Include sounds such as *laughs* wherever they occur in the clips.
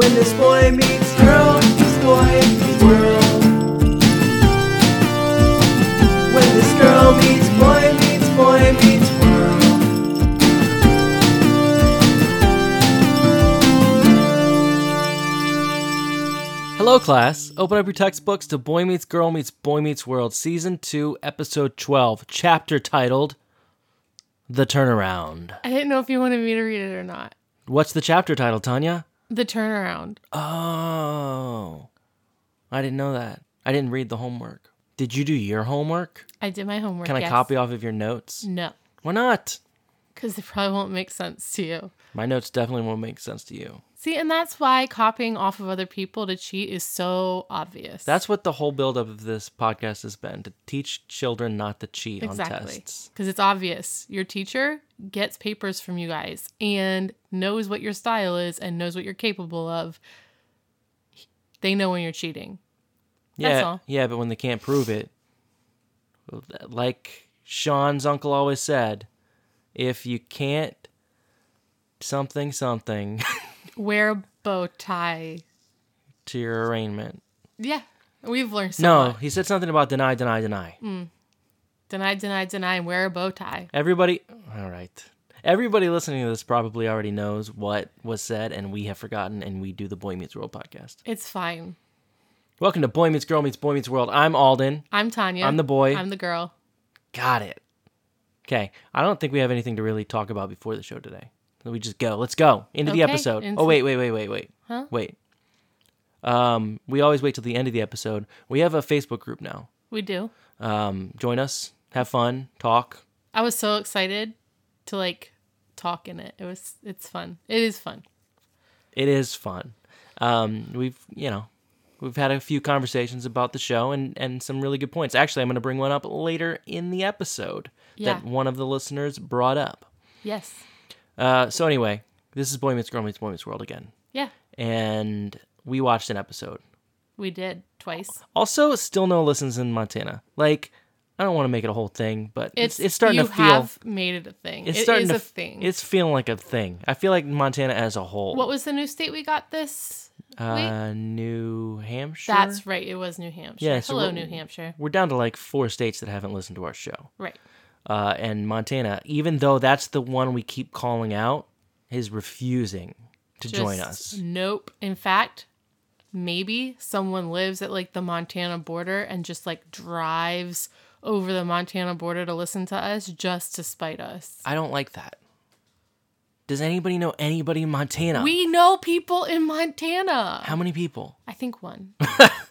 When this boy meets girl, this boy meets world. When this girl meets boy meets boy meets world. Hello, class. Open up your textbooks to Boy Meets Girl Meets Boy Meets World, Season 2, Episode 12, chapter titled The Turnaround. I didn't know if you wanted me to read it or not. What's the chapter title, Tanya? The turnaround. Oh, I didn't know that. I didn't read the homework. Did you do your homework? I did my homework. Can I yes. copy off of your notes? No, Why not? because it probably won't make sense to you. My notes definitely won't make sense to you. See, and that's why copying off of other people to cheat is so obvious. That's what the whole buildup of this podcast has been to teach children not to cheat on exactly tests. because it's obvious. Your teacher gets papers from you guys and knows what your style is and knows what you're capable of. They know when you're cheating. That's Yeah, all. yeah, but when they can't prove it, like Sean's uncle always said, if you can't something something *laughs* Wear a bow tie. to your arraignment. Yeah, we've learned so no, much. he said something about deny, deny, deny. Mm. Deny, deny, deny, and wear a bow tie. Everybody, all right. Everybody listening to this probably already knows what was said, and we have forgotten, and we do the Boy Meets World podcast. It's fine. Welcome to Boy Meets Girl Meets Boy Meets World. I'm Alden. I'm Tanya. I'm the boy. I'm the girl. Got it. Okay, I don't think we have anything to really talk about before the show today. We just go. Let's go into the Okay, episode. into- Oh wait, wait, wait, wait, wait. Huh? Wait. Um, we always wait till the end of the episode. We have a Facebook group now. We do. Um, join us, have fun, talk. I was so excited to like talk in it. It was it's fun. It is fun. It is fun. Um, we've you know we've had a few conversations about the show and and some really good points. Actually, I'm going to bring one up later in the episode Yeah. that one of the listeners brought up. Yes. Uh, so anyway, this is Boy Meets Girl Meets Boy Meets World again, Yeah. and we watched an episode. We did twice. Also, still no listens in Montana. Like, I don't want to make it a whole thing, but it's It's it's starting you to feel have made it a thing. it's It starting is to a thing. It's feeling like a thing. I feel like Montana as a whole. what was the new state we got this? uh, New Hampshire? That's right. It was New Hampshire. Yeah, so Hello, New Hampshire. We're down to like four states that haven't listened to our show. Right. Uh, and Montana, even though that's the one we keep calling out, is refusing to join us. Nope. In fact, maybe someone lives at like the Montana border and just like drives over the Montana border to listen to us just to spite us. I don't like that. Does anybody know anybody in Montana? We know people in Montana. How many people? I think one. *laughs*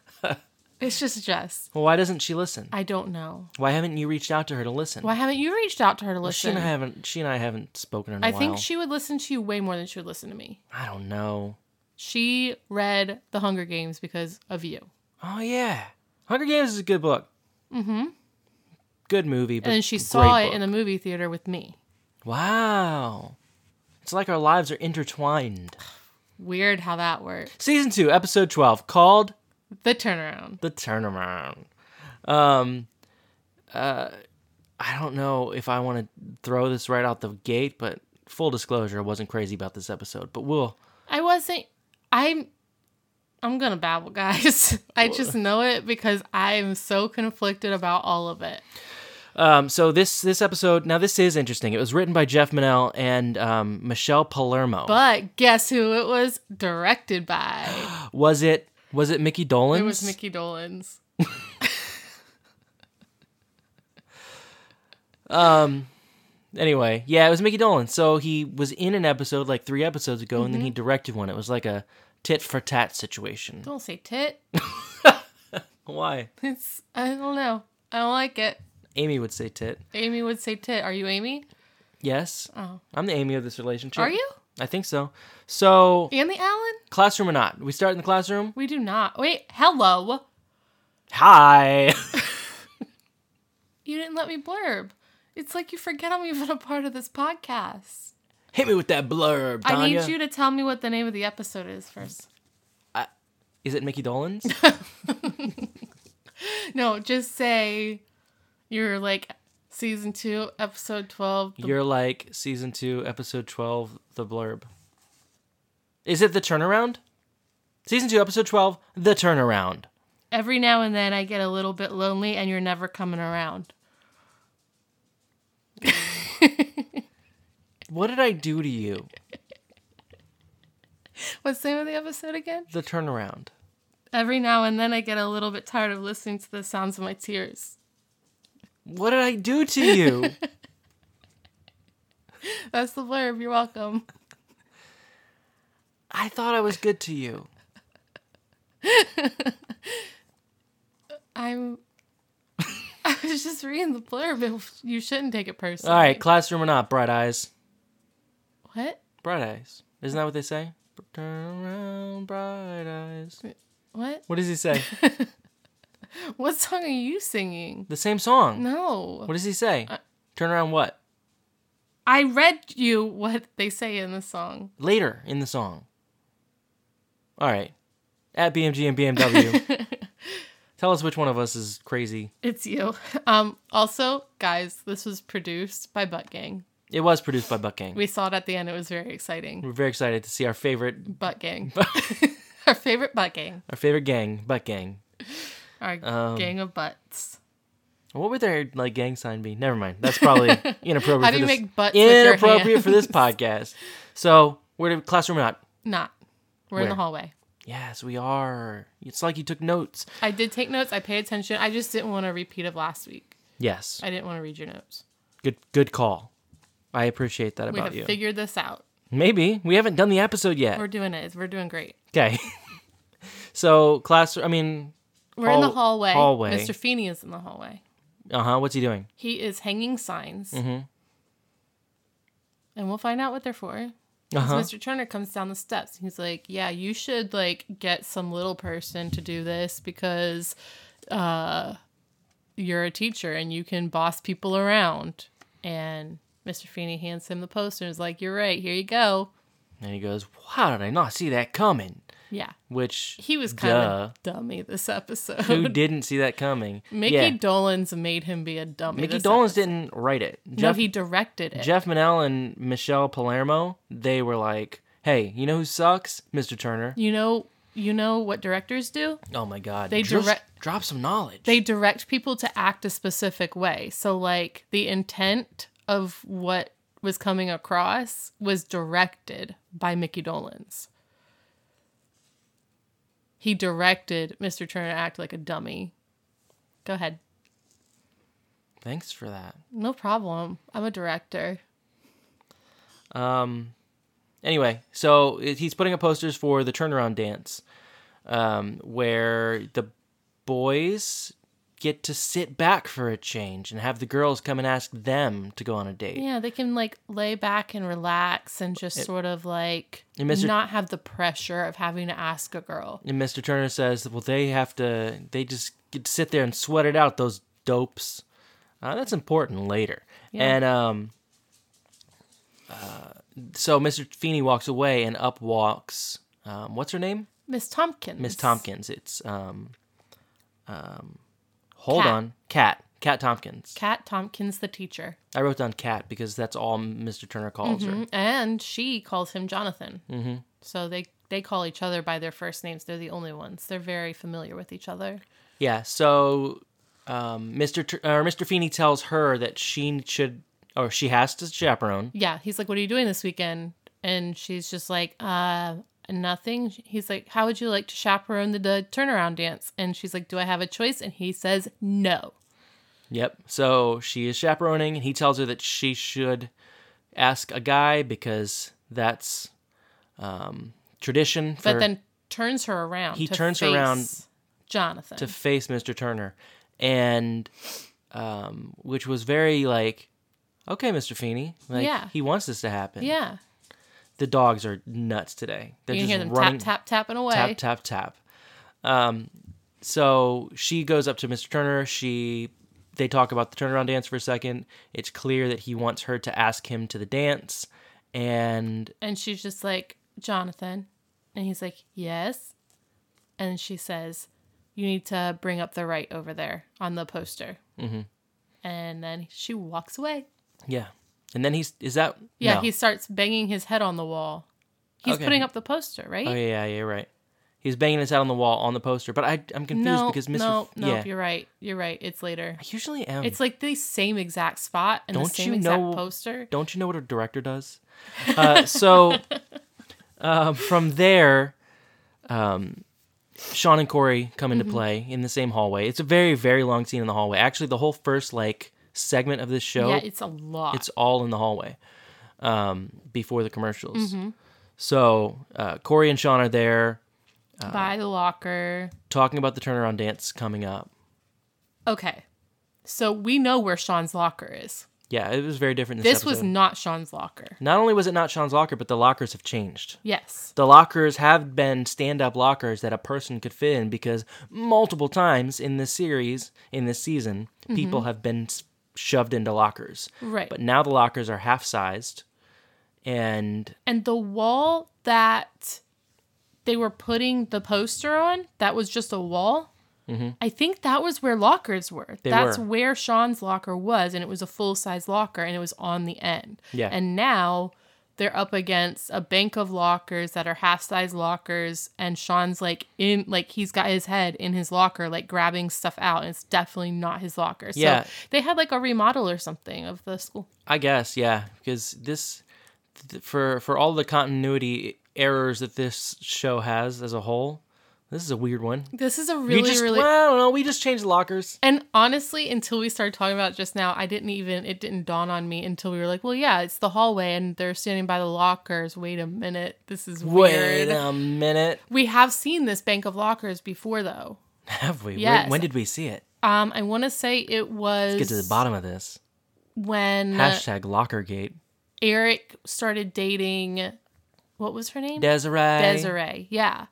it's just Jess. Well, why doesn't she listen? I don't know. Why haven't you reached out to her to listen? Why haven't you reached out to her to Well, she listen? and I haven't. She and I haven't spoken in a I while. I think she would listen to you way more than she would listen to me. I don't know. She read The Hunger Games because of you. Oh yeah, Hunger Games is a good book. Mm-hmm. Good movie, but And then she great saw it book. in the movie theater with me. Wow, it's like our lives are intertwined. Weird how that worked. Season two, episode twelve, called The turnaround. "The Turnaround." Um, uh, I don't know if I want to throw this right out the gate, but full disclosure, I wasn't crazy about this episode. But we'll I wasn't. I'm. I'm gonna babble, *laughs* guys. I just know it because I'm so conflicted about all of it. Um, so this this episode now this is interesting. It was written by Jeff Menell and um, Michelle Palermo. But guess who it was directed by? *gasps* was it was it Mickey Dolenz? It was Mickey Dolenz. Um. Anyway, yeah, it was Mickey Dolenz. So he was in an episode like three episodes ago, and then he directed one. It was like a tit for tat situation. Don't say tit. *laughs* Why? It's. I don't know. I don't like it. Amy would say tit. Amy would say tit. Are you Amy? Yes, Oh. I'm the Amy of this relationship. Are you? I think so. So And the Alan? classroom or not? We start in the classroom. We do not. Wait. Hello. Hi. *laughs* You didn't let me blurb. It's like you forget I'm even a part of this podcast. Hit me with that blurb, Tanya. I need you to tell me what the name of the episode is first. Is it Mickey Dolenz? *laughs* No, just say you're like season two, episode 12. the- You're like season two, episode twelve, the blurb. Is it the turnaround? Season 2, Episode 12, The Turnaround. Every now and then I get a little bit lonely and you're never coming around. *laughs* What did I do to you? What's the name of the episode again? The Turnaround. Every now and then I get a little bit tired of listening to the sounds of my tears. What did I do to you? *laughs* That's the blurb. You're welcome. I thought I was good to you. *laughs* I'm. *laughs* I was just reading the blurb. You shouldn't take it personally. All right, classroom or not, bright eyes. What? Bright eyes. Isn't that what they say? Turn around, bright eyes. What? What does he say? *laughs* What song are you singing? the same song. No. What does he say? Uh, Turn around what? I read you what they say in the song. Later in the song. All right. At BMG and BMW. *laughs* Tell us which one of us is crazy. It's you. Um. Also, guys, this was produced by Butt Gang. It was produced by Butt Gang. We saw it at the end. It was very exciting. We're very excited to see our favorite Butt Gang. *laughs* Our favorite Butt Gang. our favorite gang, Butt Gang. Our Um, gang of butts. What would their like gang sign be? Never mind. That's probably *laughs* inappropriate. How do you this, make butts inappropriate for this podcast. So we're in classroom or not. Not. We're in the hallway. Yes, we are. It's like you took notes. I did take notes. I paid attention. I just didn't want to repeat of last week. Yes. I didn't want to read your notes. Good good call. I appreciate that about We about have you. figured this out. Maybe. We haven't done the episode yet. We're doing it. We're doing great. Okay. *laughs* so class I mean We're in the hallway. hallway. Mr. Feeney is in the hallway. uh-huh, what's he doing? He is hanging signs. Mm-hmm. And we'll find out what they're for. 'Cause Uh-huh. Mr. Turner comes down the steps. He's like, "Yeah, you should like get some little person to do this because uh you're a teacher and you can boss people around." And Mr. Feeney hands him the poster and is like, "You're right. Here you go." And he goes, How did I not see that coming? Yeah. Which He was kind of a dummy this episode. Who didn't see that coming? Mickey yeah. Dolenz made him be a dummy. Mickey this Dolenz episode. didn't write it. No, Jeff, he directed it. Jeff Menell and Michelle Palermo, they were like, Hey, you know who sucks? Mr. Turner. You know, you know what directors do? Oh my god. They Just direct- drop some knowledge. They direct people to act a specific way. So, like, the intent of what was coming across was directed by Mickey Dolenz. He directed Mr. Turner to act like a dummy. Go ahead. Thanks for that. No problem. I'm a director. Um, anyway, so he's putting up posters for the turnaround dance, um, where the boys get to sit back for a change and have the girls come and ask them to go on a date. Yeah, they can like lay back and relax and just sort of like not have the pressure of having to ask a girl. And Mr. Turner says, "Well, they have to. They just get to sit there and sweat it out. Those dopes. Uh, that's important later." Yeah. And um, uh, so Mr. Feeney walks away, and up walks um, what's her name? Miss Tompkins. Miss Tompkins. It's um, um, hold on, Cat. Cat Tompkins. Kat Tompkins, the teacher. I wrote down Cat because that's all Mr. Turner calls her. Mhm. And she calls him Jonathan. Mm-hmm. So they, they call each other by their first names. They're the only ones. They're very familiar with each other. Yeah. So, um, Mr. Tur- or Mr. Feeney tells her that she should, or she has to chaperone. Yeah. He's like, What are you doing this weekend? And she's just like, uh, nothing. He's like, How would you like to chaperone the, the turnaround dance? And she's like, Do I have a choice? And he says, No. Yep. So she is chaperoning, and he tells her that she should ask a guy because that's um, tradition. For, But then turns her around. He turns her around Jonathan. to face Mr. Turner, and um, which was very like, okay, Mr. Feeney, like Yeah. he wants this to happen. yeah. The dogs are nuts today. They're You can just hear them running, tap, tap, tapping away. tap tap tap um so she goes up to mr turner she they talk about the turnaround dance for a second it's clear that he wants her to ask him to the dance and And she's just like, Jonathan. And he's like, Yes. And she says, You need to bring up the right over there on the poster. Mm-hmm. And then she walks away. yeah and then he's is that Yeah, no. he starts banging his head on the wall. He's Okay. putting up the poster, right? oh yeah yeah you're right He's banging his head on the wall on the poster, but I, I'm confused no, because Mr. no, F- no, yeah, you're right. You're right. It's later. I usually am. It's like the same exact spot and the Don't same you exact poster. Don't you know what a director does? Uh, so *laughs* uh, from there, um, Sean and Corey come Mm-hmm. into play in the same hallway. It's a very, very long scene in the hallway. Actually, the whole first like segment of this show, Yeah, it's a lot. it's all in the hallway um, before the commercials. Mm-hmm. So uh, Corey and Sean are there by the locker. talking about the turnaround dance coming up. Okay. So we know where Sean's locker is. Yeah, it was very different. This, This was not Sean's locker. not only was it not Sean's locker, but the lockers have changed. Yes. The lockers have been stand-up lockers that a person could fit in because multiple times in this series, in this season, people have been shoved into lockers. Right. But now the lockers are half-sized, and And the wall that they were putting the poster on, that was just a wall. I think that was where lockers were. Mm-hmm. They That's were. where Sean's locker was, and it was a full size locker, and it was on the end. Yeah. And now they're up against a bank of lockers that are half size lockers, and Sean's like in, like he's got his head in his locker, like grabbing stuff out, and it's definitely not his locker. So Yeah. they had like a remodel or something of the school. I guess yeah, because this th- for for all the continuity errors that this show has as a whole, this is a weird one. This is a really, just really. well, I don't know. We just changed lockers. And honestly, until we started talking about it just now, I didn't even it didn't dawn on me until we were like, well, yeah, it's the hallway and they're standing by the lockers. Wait a minute, this is Wait a minute. We have seen this bank of lockers before, though. Have we? When- Yes. When, did we see it? Um, I want to say it was Let's Get to the bottom of this. when Hashtag Lockergate. Eric started dating. What was her name? Desiree. Desiree. Yeah.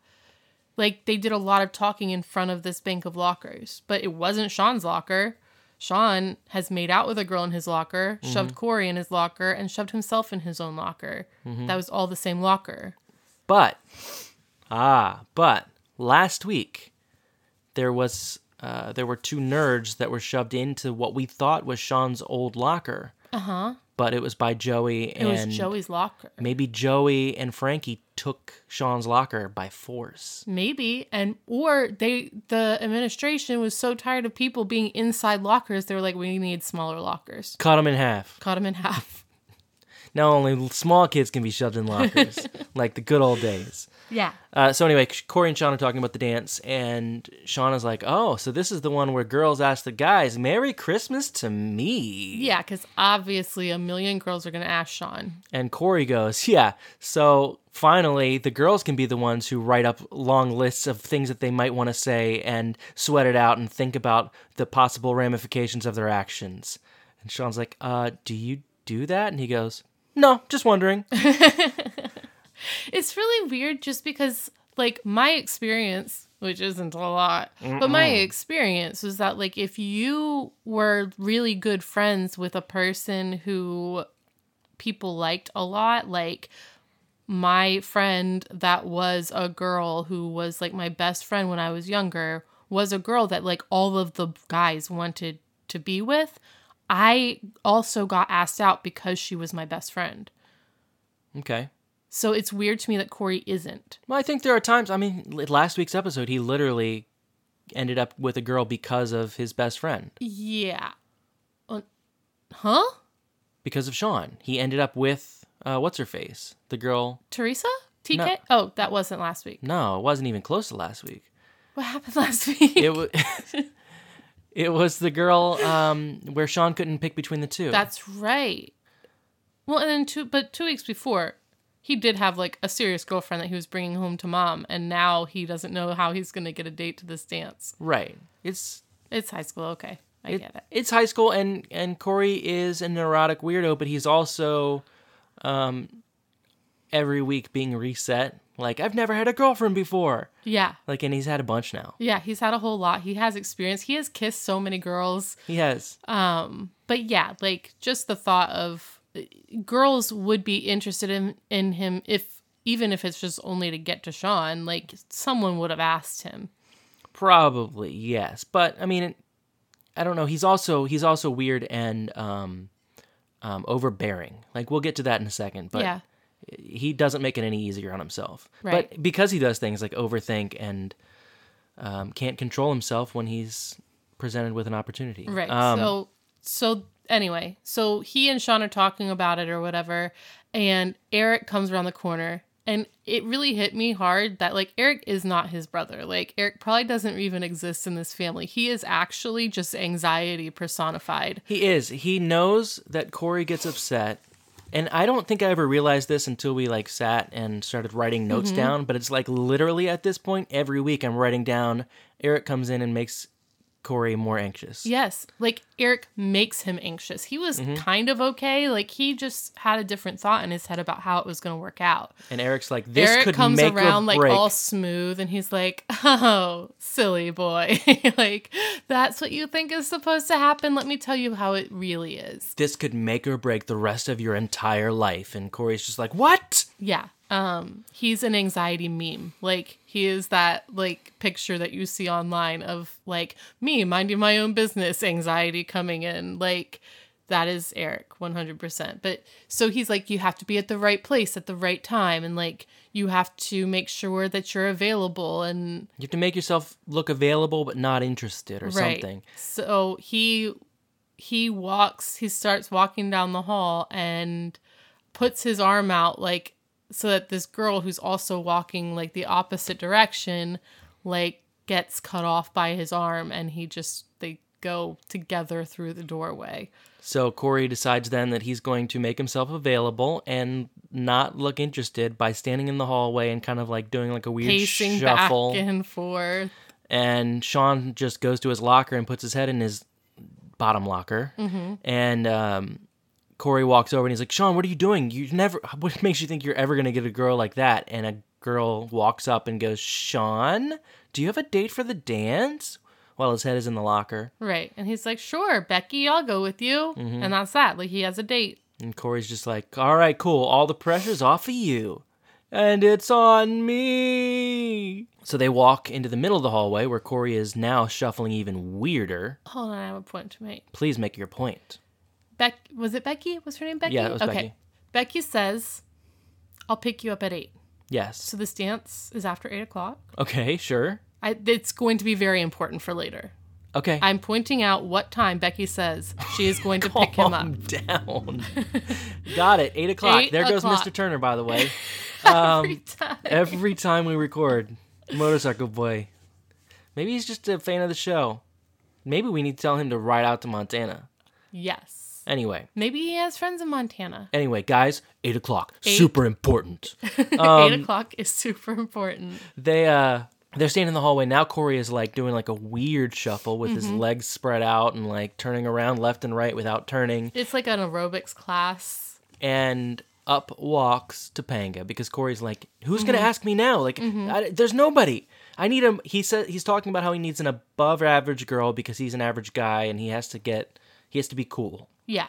Like they did a lot of talking in front of this bank of lockers, but it wasn't Sean's locker. Sean has made out with a girl in his locker, Mm-hmm. shoved Corey in his locker, and shoved himself in his own locker. Mm-hmm. That was all the same locker. But ah, but last week there was uh, there were two nerds that were shoved into what we thought was Sean's old locker. Uh huh. But it was by Joey Uh-huh. It and was Joey's locker. maybe Joey and Frankie took Sean's locker by force. Maybe. And or they the administration was so tired of people being inside lockers, they were like, we need smaller lockers. Cut him in half. Cut them in half. Now only small kids can be shoved in lockers, *laughs* like the good old days. Yeah. Uh, so anyway, Corey and Sean are talking about the dance, and Sean is like, "Oh, so this is the one where girls ask the guys, Merry Christmas to me." Yeah, because obviously a million girls are gonna ask Sean. And Corey goes, *laughs* Yeah. So finally, the girls can be the ones who write up long lists of things that they might want to say and sweat it out and think about the possible ramifications of their actions. And Sean's like, Uh, do you do that? And he goes, No, just wondering. *laughs* It's really weird just because like my experience, which isn't a lot, but my experience was that like if you were really good friends with a person who people liked a lot, like my friend that was a girl who was like my best friend when I was younger was a girl that like all of the guys wanted to be with. I also got asked out because she was my best friend. Okay. So it's weird to me that Corey isn't. Well, I think there are times, I mean, last week's episode, he literally ended up with a girl because of his best friend, Yeah. Uh, huh? because of Sean. He ended up with, uh, what's her face? The girl. Teresa? TK? No. Oh, that wasn't last week. No, it wasn't even close to last week. What happened *laughs* last week? It was. *laughs* it was the girl um, where Sean couldn't pick between the two. That's right. Well, and then two, but two weeks before, he did have like a serious girlfriend that he was bringing home to mom, and now he doesn't know how he's gonna get a date to this dance. right. It's It's high school, okay, I it- get it. it's high school, and and Corey is a neurotic weirdo, but he's also, um, every week being reset. Like I've never had a girlfriend before. Yeah, Like, and he's had a bunch now. yeah, he's had a whole lot. He has experience. He has kissed so many girls. He has. Um, but yeah, like just the thought of girls would be interested in in him if even if it's just only to get to Sean, like someone would have asked him. Probably yes, but I mean, I don't know. He's also he's also weird and um, um, overbearing. Like we'll get to that in a second. But yeah. He doesn't make it any easier on himself. Right. But because he does things like overthink and um, can't control himself when he's presented with an opportunity. Right. Um, so so anyway, so he and Sean are talking about it or whatever, and Eric comes around the corner. And it really hit me hard that like Eric is not his brother. Like Eric probably doesn't even exist in this family. He is actually just anxiety personified. He is. He knows that Corey gets upset. And I don't think I ever realized this until we like sat and started writing notes Mm-hmm. down, but it's like literally at this point every week I'm writing down Eric comes in and makes Corey more anxious. Yes, like Eric makes him anxious. He was Mm-hmm. kind of okay. Like he just had a different thought in his head about how it was going to work out. And Eric's like this Eric could comes make around like all smooth and he's like, "Oh, silly boy. *laughs* like that's what you think is supposed to happen. Let me tell you how it really is." this could make or break the rest of your entire life. And Corey's just like, What? Yeah. Um he's an anxiety meme. Like he is that like picture that you see online of like me minding my own business, anxiety coming in. Like that is Eric 100%. But so he's like you have to be at the right place at the right time and like you have to make sure that you're available and You have to make yourself look available but not interested or something. So he he walks, he starts walking down the hall and puts his arm out like so that this girl who's also walking like the opposite direction like gets cut off by his arm and he just they go together through the doorway. So Corey decides then that he's going to make himself available and not look interested by standing in the hallway and kind of like doing like a weird Pacing shuffle. back and forth. and Sean just goes to his locker and puts his head in his bottom locker. Mm-hmm. And um, Corey walks over and he's like, "Sean, what are you doing? You never. *laughs* What makes you think you're ever gonna get a girl like that?" And a girl walks up and goes, "Sean, do you have a date for the dance?" While his head is in the locker, Right. And he's like, "Sure, Becky, I'll go with you." Mm-hmm. And that's that. Like he has a date. and Corey's just like, "All right, cool. All the pressure's off of you." And it's on me. So they walk into the middle of the hallway where Corey is now shuffling even weirder. Hold on, I have a point to make. Please make your point. Beck was it Becky? Was her name Becky? Yeah, it was okay. Becky. Becky says, "I'll pick you up at 8. Yes. So this dance is after eight o'clock. Okay, sure. I, it's going to be very important for later. Okay. I'm pointing out what time Becky says she is going to pick him *laughs* up. Down. *laughs* Got it. Eight o'clock. Eight there goes. Mr. Turner, by the way. *laughs* Every um, time. Every time we record, Motorcycle Boy. Maybe he's just a fan of the show. Maybe we need to tell him to ride out to Montana. Yes. Anyway, Maybe he has friends in Montana. anyway, guys, eight o'clock. Eight. Super important. *laughs* Um, eight o'clock is super important. they uh they're standing in the hallway now corey is like doing like a weird shuffle with Mm-hmm. his legs spread out and like turning around left and right without turning It's like an aerobics class. and up walks Topanga because Corey's like, "Who's Mm-hmm. gonna ask me now? Like, I, there's nobody. I need him." He said he's talking about how he needs an above average girl because he's an average guy and he has to get he has to be cool. Yeah.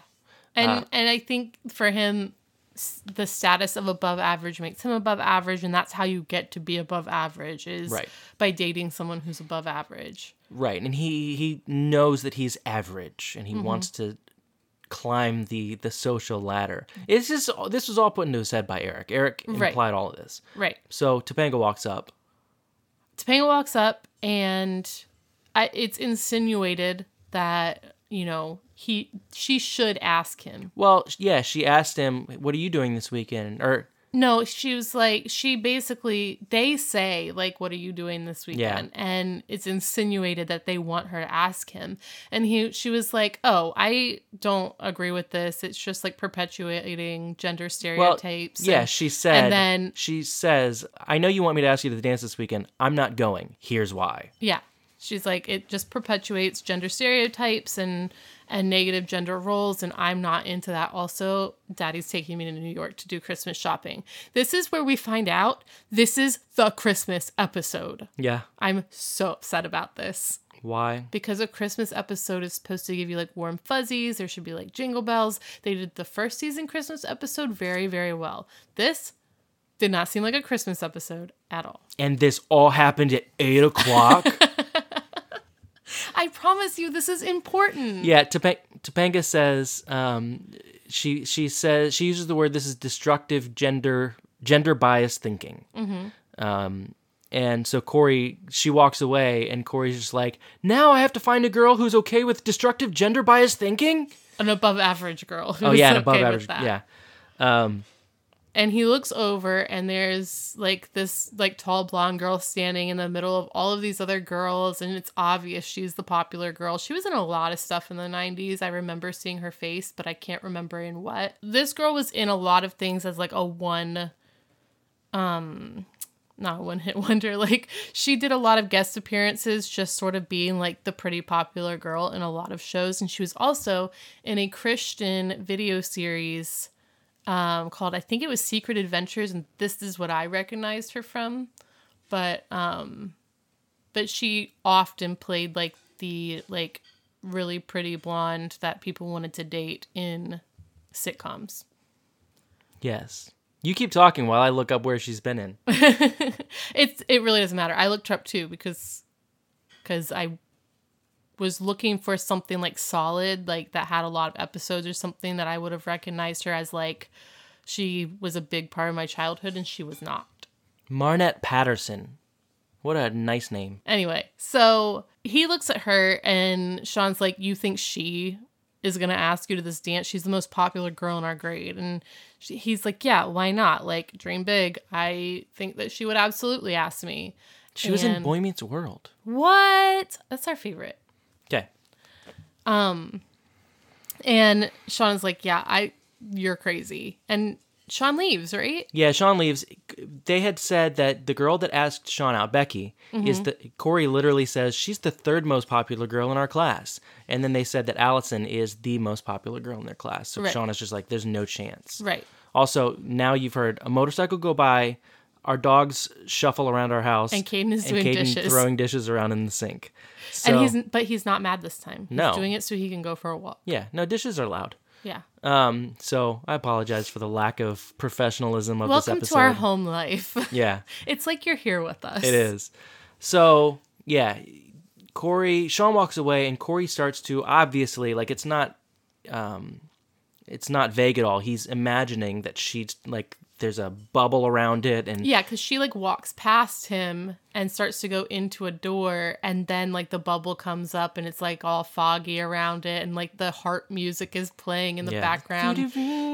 And Uh, and I think for him the status of above average makes him above average and that's how you get to be above average is Right. by dating someone who's above average. Right, and he he knows that he's average and he Mm-hmm. wants to climb the the social ladder. It's just this was all put into his head by Eric. Eric Right. implied all of this. Right. So Topanga walks up. Topanga walks up and I, it's insinuated that, you know, he she should ask him. Well, yeah, she asked him, "What are you doing this weekend?" Or No, she was like she basically they say like what are you doing this weekend? And it's insinuated that they want her to ask him. And he she was like, "Oh, I don't agree with this. It's just like perpetuating gender well, stereotypes." yeah, and- she said. And then- she says, "I know you want me to ask you to the dance this weekend. I'm not going. Here's why." Yeah. She's like it just perpetuates gender stereotypes and and negative gender roles and I'm not into that. Also, daddy's taking me to New York to do Christmas shopping. This is where we find out this is the Christmas episode. Yeah, I'm so upset about this why? because a Christmas episode is supposed to give you like warm fuzzies. There should be like jingle bells. They did the first season Christmas episode very, very well. This did not seem like a Christmas episode at all. And this all happened at eight o'clock. *laughs* I promise you, this is important. Yeah, Topa- Topanga says um, she she says she uses the word this is destructive gender gender biased thinking. Um, and so Corey she walks away, and Corey's just like, now I have to find a girl who's okay with destructive gender biased thinking. An above average girl. Oh yeah, an okay above average. Yeah. Um, And he looks over and there's like this like tall blonde girl standing in the middle of all of these other girls and it's obvious she's the popular girl. She was in a lot of stuff in the 90s. I remember seeing her face, but I can't remember in what. This girl was in a lot of things as like a one um not one hit *laughs* wonder. Like she did a lot of guest appearances, just sort of being like the pretty popular girl in a lot of shows. And she was also in a Christian video series um, called I think it was Secret Adventures, and this is what I recognized her from. But um, but she often played like the like really pretty blonde that people wanted to date in sitcoms. yes. You keep talking while I look up where she's been in. *laughs* It's it really doesn't matter. I looked her up too because because I was looking for something like solid, like that had a lot of episodes or something that I would have recognized her as like she was a big part of my childhood and she was not. Marnette Patterson. What a nice name. Anyway, so he looks at her and Sean's like, You think she is going to ask you to this dance? She's the most popular girl in our grade. And she, he's like, Yeah, why not? Like, dream big. I think that she would absolutely ask me. She was in Boy Meets World. What? That's our favorite. Okay. Um, and Sean's like, Yeah, I, you're crazy. And Sean leaves, right? Yeah, Sean leaves. They had said that the girl that asked Sean out, Becky, is the Corey literally says she's the third most popular girl in our class. And then they said that Allison is the most popular girl in their class. So Right. Sean is just like, there's no chance. Right. Also, now you've heard a motorcycle go by, our dogs shuffle around our house, And Caden is doing Caden dishes. throwing dishes around in the sink. So, and he's, but he's not mad this time. He's No. doing it so he can go for a walk. yeah, no dishes are loud. Yeah. Um, so I apologize for the lack of professionalism of Welcome this to our episode. home life. *laughs* Yeah. it's like you're here with us. It is. So yeah, Corey Sean walks away and Corey starts to obviously like it's not um it's not vague at all. He's imagining that she's like there's a bubble around it and Yeah, because she like walks past him and starts to go into a door, and then like the bubble comes up and it's like all foggy around it, and like the harp music is playing in the Yeah. background.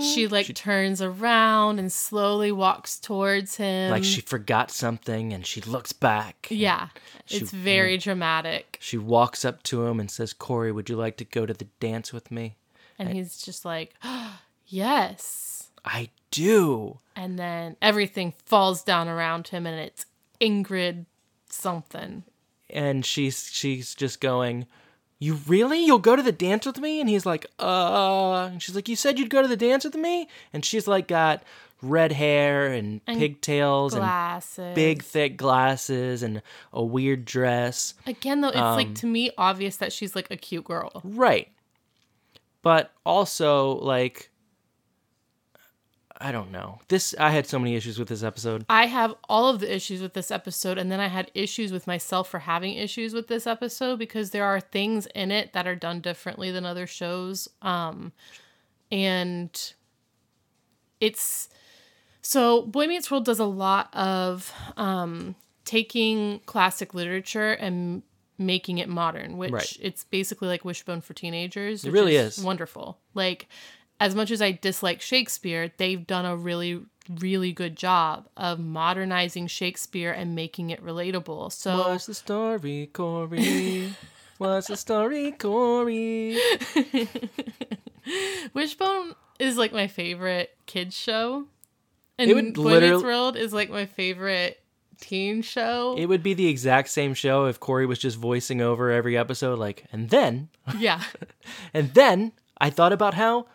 She like turns around and slowly walks towards him. like she forgot something and she looks back. yeah, it's very mm. dramatic, She walks up to him and says, "Corey, would you like to go to the dance with me?" and he's just like, *gasps* yes. I do. And then everything falls down around him, and it's Ingrid something. and she's she's just going you really you'll go to the dance with me and he's like uh and she's like you said you'd go to the dance with me and she's like got red hair and, And pigtails and Glasses. big thick glasses and a weird dress Again, though, it's Um, like to me obvious that she's like a cute girl. right but also like i don't know this i had so many issues with this episode I have all of the issues with this episode, and then I had issues with myself for having issues with this episode because there are things in it that are done differently than other shows. Um, and it's so Boy Meets World does a lot of um, taking classic literature and making it modern, which Right. it's basically like Wishbone for teenagers. It really is. wonderful. Like as much as I dislike Shakespeare, they've done a really really good job of modernizing Shakespeare and making it relatable. So what's the story corey *laughs* what's the story corey *laughs* Wishbone is like my favorite kids show. And It would Boy Meets World is like my favorite teen show. It would be the exact same show if Corey was just voicing over every episode, like, and then, yeah. *laughs* and then I thought about how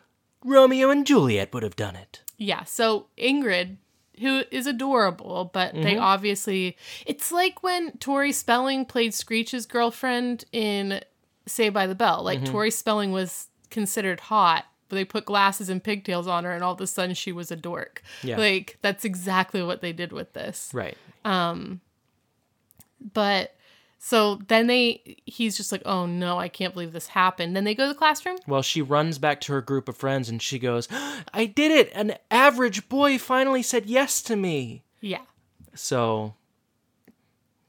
Romeo and Juliet would have done it. Yeah. So Ingrid, who is adorable, but they Mm-hmm. obviously it's like when Tori Spelling played Screech's girlfriend in Saved by the Bell. Like Mm-hmm. Tori Spelling was considered hot, but they put glasses and pigtails on her and all of a sudden she was a dork. Yeah. Like that's exactly what they did with this. Right. Um, but So then they, he's just like, oh no, I can't believe this happened. Then they go to the classroom. Well, she runs back to her group of friends and she goes, I did it! An average boy finally said yes to me. Yeah. So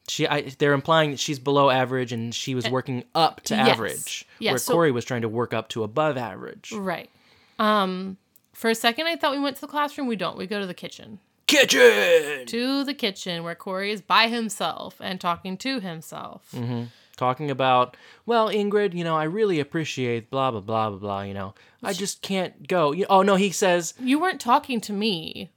she I, they're implying that she's below average and she was working up to Yes. average. Yeah, where so- Corey was trying to work up to above average. Right. Um, for a second, I thought we went to the classroom. We don't. We go to the kitchen. Kitchen! To the kitchen where Corey is by himself and talking to himself. Mm-hmm. Talking about, well, Ingrid, you know, I really appreciate blah, blah, blah, blah, blah, you know. I just can't go. You- Oh, no, he says, You weren't talking to me.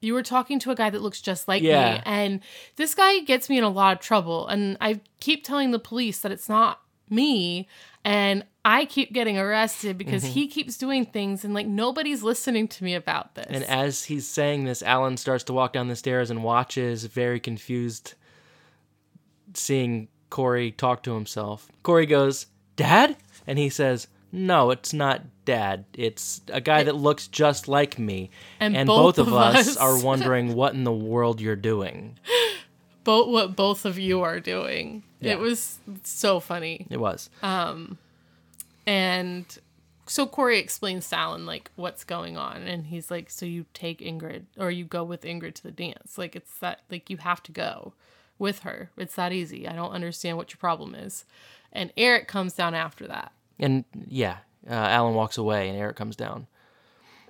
You were talking to a guy that looks just like Yeah. me. And this guy gets me in a lot of trouble. And I keep telling the police that it's not me. And I keep getting arrested because Mm-hmm. he keeps doing things and like nobody's listening to me about this. and as he's saying this, Alan starts to walk down the stairs and watches, very confused, seeing Corey talk to himself. Corey goes, Dad? And he says, No, it's not Dad. It's a guy that looks just like me. And both, both of us us- are *laughs* wondering what in the world you're doing. both what both of you are doing. Yeah. It was so funny. It was. And so Corey explains to Alan like what's going on, and he's like, "So you take Ingrid, or you go with Ingrid to the dance? Like it's that like you have to go with her. It's that easy. I don't understand what your problem is." And Eric comes down after that, and yeah, uh, Alan walks away and Eric comes down.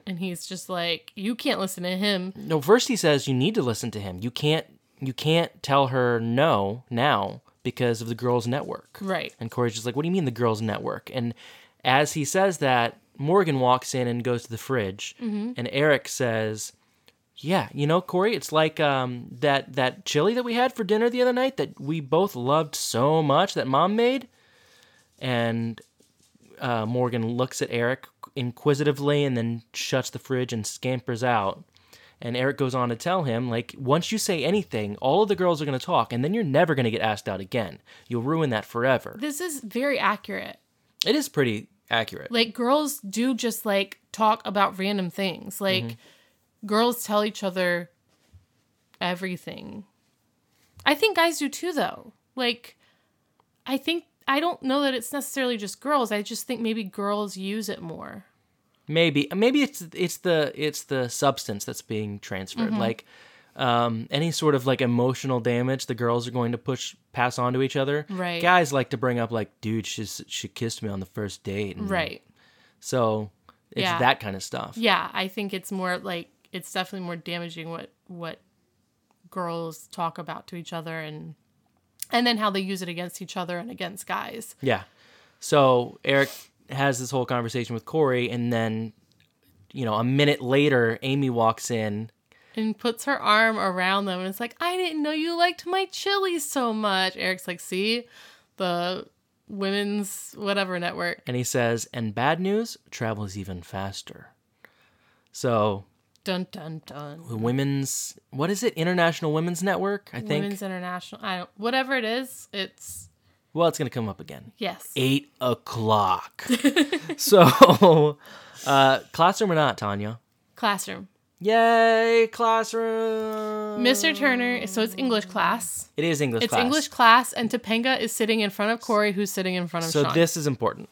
and he's just like, "You can't listen to him." No, first he says you need to listen to him. You can't you can't tell her no now because of the girls' network. Right. And Corey's just like, What do you mean the girls' network? And as he says that, Morgan walks in and goes to the fridge and Eric says, Yeah, you know, Corey, it's like um, that that chili that we had for dinner the other night that we both loved so much that mom made. And uh, Morgan looks at Eric inquisitively and then shuts the fridge and scampers out. And Eric goes on to tell him, like, once you say anything, all of the girls are going to talk, and then you're never going to get asked out again. You'll ruin that forever. This is very accurate. It is pretty accurate. Like girls do just like talk about random things. Like Mm-hmm. girls tell each other everything. I think guys do too though. Like I think I don't know that it's necessarily just girls. I just think maybe girls use it more. Maybe, maybe it's it's the it's the substance that's being transferred. Mm-hmm. Like um, any sort of like emotional damage, the girls are going to push pass on to each other. Right. Guys like to bring up like, dude, she's she kissed me on the first date. And Right. So it's Yeah. that kind of stuff. Yeah, I think it's more like it's definitely more damaging what what girls talk about to each other and and then how they use it against each other and against guys. Yeah. So Eric has this whole conversation with Corey, and then, you know, a minute later, Amy walks in. and puts her arm around them and it's like, I didn't know you liked my chili so much. Eric's like, see, the women's whatever network. And he says, and bad news travels even faster. So Dun dun dun. the women's, what is it? International Women's Network, I think. Women's International. I don't whatever it is, it's Well, it's going to come up again. yes. Eight o'clock. *laughs* so, uh, classroom or not, Tanya? Classroom. Yay, classroom. Mr. Turner, so it's English class. It is English It's class. English class, and Topanga is sitting in front of Corey, who's sitting in front of So Sean. this is important.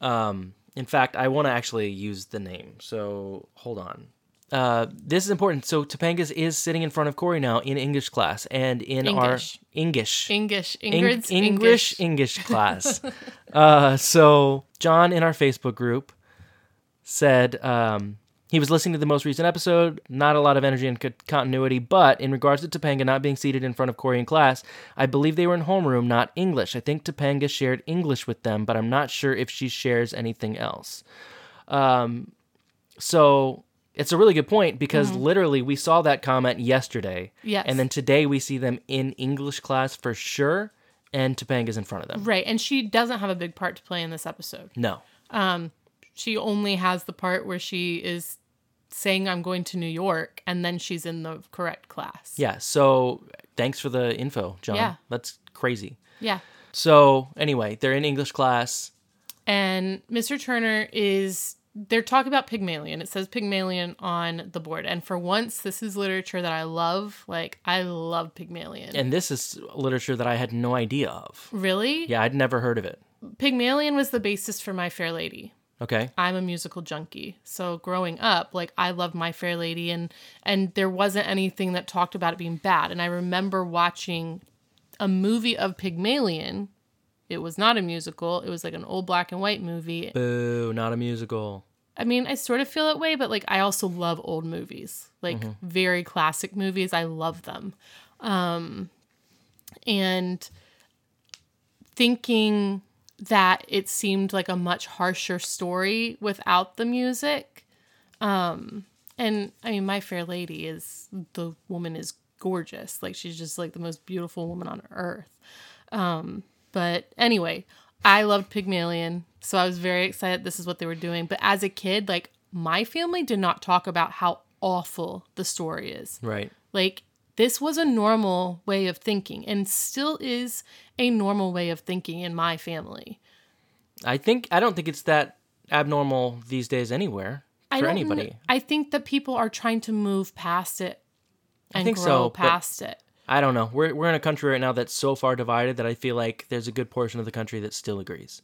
Um, in fact, I want to actually use the name. So hold on. Uh, this is important. So Topanga's is sitting in front of Corey now in English class and in English. our English. English. Eng- Ingrid's English English class. *laughs* uh, so John in our Facebook group said um, he was listening to the most recent episode. Not a lot of energy and co- continuity, but in regards to Topanga not being seated in front of Corey in class, I believe they were in homeroom, not English. I think Topanga shared English with them, but I'm not sure if she shares anything else. Um, so it's a really good point because mm-hmm. literally we saw that comment yesterday. Yes. And then today we see them in English class for sure, and Topanga's in front of them. Right, and she doesn't have a big part to play in this episode. No. Um, she only has the part where she is saying I'm going to New York and then she's in the correct class. Yeah. So thanks for the info, John. Yeah. That's crazy. Yeah. So anyway, they're in English class. And Mr. Turner is they're talking about Pygmalion. It says Pygmalion on the board. And for once, this is literature that I love. Like, I love Pygmalion. And this is literature that I had no idea of. really? Yeah, I'd never heard of it. Pygmalion was the basis for My Fair Lady. Okay. I'm a musical junkie. So growing up, like I loved My Fair Lady and and there wasn't anything that talked about it being bad. And I remember watching a movie of Pygmalion. It was not a musical. It was like an old black and white movie. Boo, not a musical. I mean, I sort of feel that way, but like I also love old movies. Like very classic movies. I love them. Um and thinking that it seemed like a much harsher story without the music. Um and I mean My Fair Lady is the woman is gorgeous. Like she's just like the most beautiful woman on earth. Um but anyway, I loved Pygmalion, so I was very excited this is what they were doing. But as a kid, like my family did not talk about how awful the story is. Right. Like this was a normal way of thinking and still is a normal way of thinking in my family. I think I don't think it's that abnormal these days anywhere I for anybody. kn- I think that people are trying to move past it and think grow so, past it. I don't know. We're we're in a country right now that's so far divided that I feel like there's a good portion of the country that still agrees.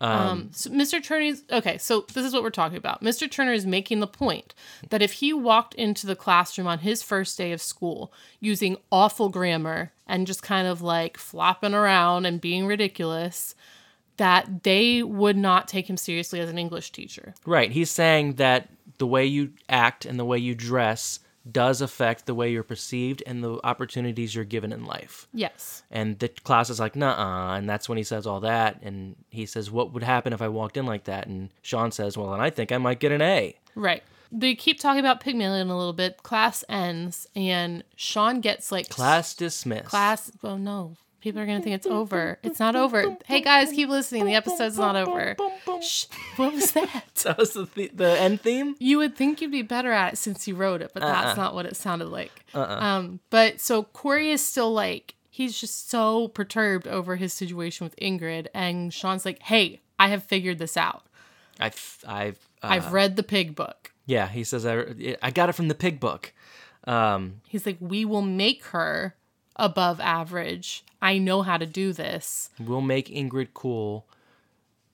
Um, so Mr. Turner's okay. So this is what we're talking about. Mr. Turner is making the point that if he walked into the classroom on his first day of school using awful grammar and just kind of like flopping around and being ridiculous, that they would not take him seriously as an English teacher. Right. He's saying that the way you act and the way you dress does affect the way you're perceived and the opportunities you're given in life. Yes. And the class is like, nah, and that's when he says all that. And he says, what would happen if I walked in like that? And Sean says, well, and I think I might get an A. Right. They keep talking about Pygmalion a little bit. Class ends, and Sean gets like Class dismissed. class. Oh no, people are gonna think it's over. It's not over. Hey guys, keep listening. The episode's not over. Shh. What was that? *laughs* That was the, th- the end theme? You would think you'd be better at it since you wrote it, but that's not what it sounded like. Um, but so Corey is still like he's just so perturbed over his situation with Ingrid, and Sean's like, "Hey, I have figured this out. I've, I've, uh, I've read the pig book." yeah, he says, I, I got it from the pig book. Um, He's like, "We will make her above average. I know how to do this." we'll make Ingrid cool.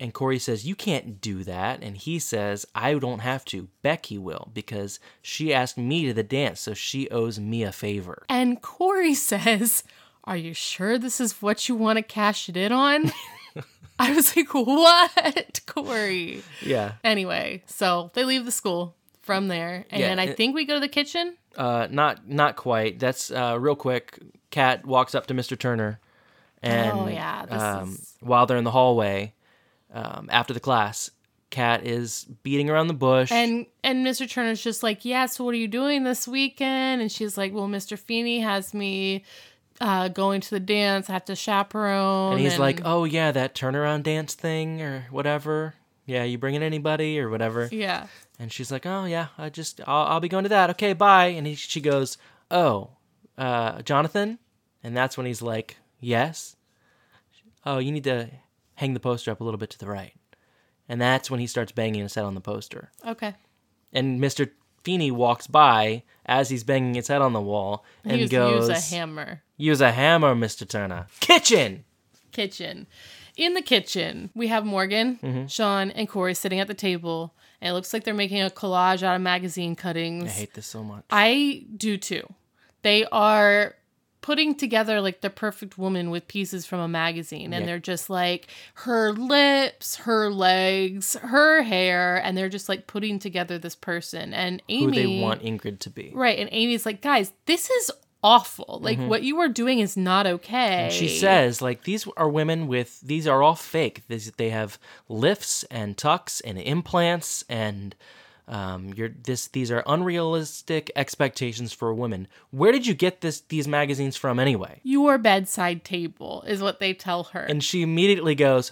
And Corey says, You can't do that. And he says, I don't have to. Becky will, because she asked me to the dance, so she owes me a favor. And Corey *laughs* says, Are you sure this is what you want to cash it in on? *laughs* I was like, What, Corey? Yeah. Anyway, so they leave the school from there. And Yeah, then I it- think we go to the kitchen. Uh, not not quite. That's uh, real quick. Kat walks up to Mr. Turner, and Oh, yeah, this um, is- while they're in the hallway um, after the class, Kat is beating around the bush. And and Mr. Turner's just like, Yeah, so what are you doing this weekend? And she's like, Well, Mr. Feeney has me uh, going to the dance. I have to chaperone. And he's like, "Oh yeah, that turnaround dance thing or whatever. Yeah, you bringing anybody or whatever?" Yeah. And she's like, "Oh yeah, I just I'll, I'll be going to that. Okay, bye." And he, she goes, "Oh, uh, Jonathan," and that's when he's like, "Yes." Oh, you need to hang the poster up a little bit to the right, and that's when he starts banging his head on the poster. Okay. And Mister Feeney walks by as he's banging his head on the wall and Use, goes, use a hammer. "Use a hammer, Mister Turner. Kitchen." kitchen. In the kitchen, we have Morgan, Mm-hmm. Sean, and Corey sitting at the table, and it looks like they're making a collage out of magazine cuttings. I hate this so much. I do too. They are putting together like the perfect woman with pieces from a magazine, and Yeah. they're just like her lips, her legs, her hair, and they're just like putting together this person. And amy Who they want Ingrid to be. right? And Amy's like, guys, this is awful. Like what you are doing is not okay. Mm-hmm. She says, like, these are women with, these are all fake. These, they have lifts and tucks and implants and um, you're this. These are unrealistic expectations for women. Where did you get this these magazines from anyway? your bedside table is what they tell her. And she immediately goes,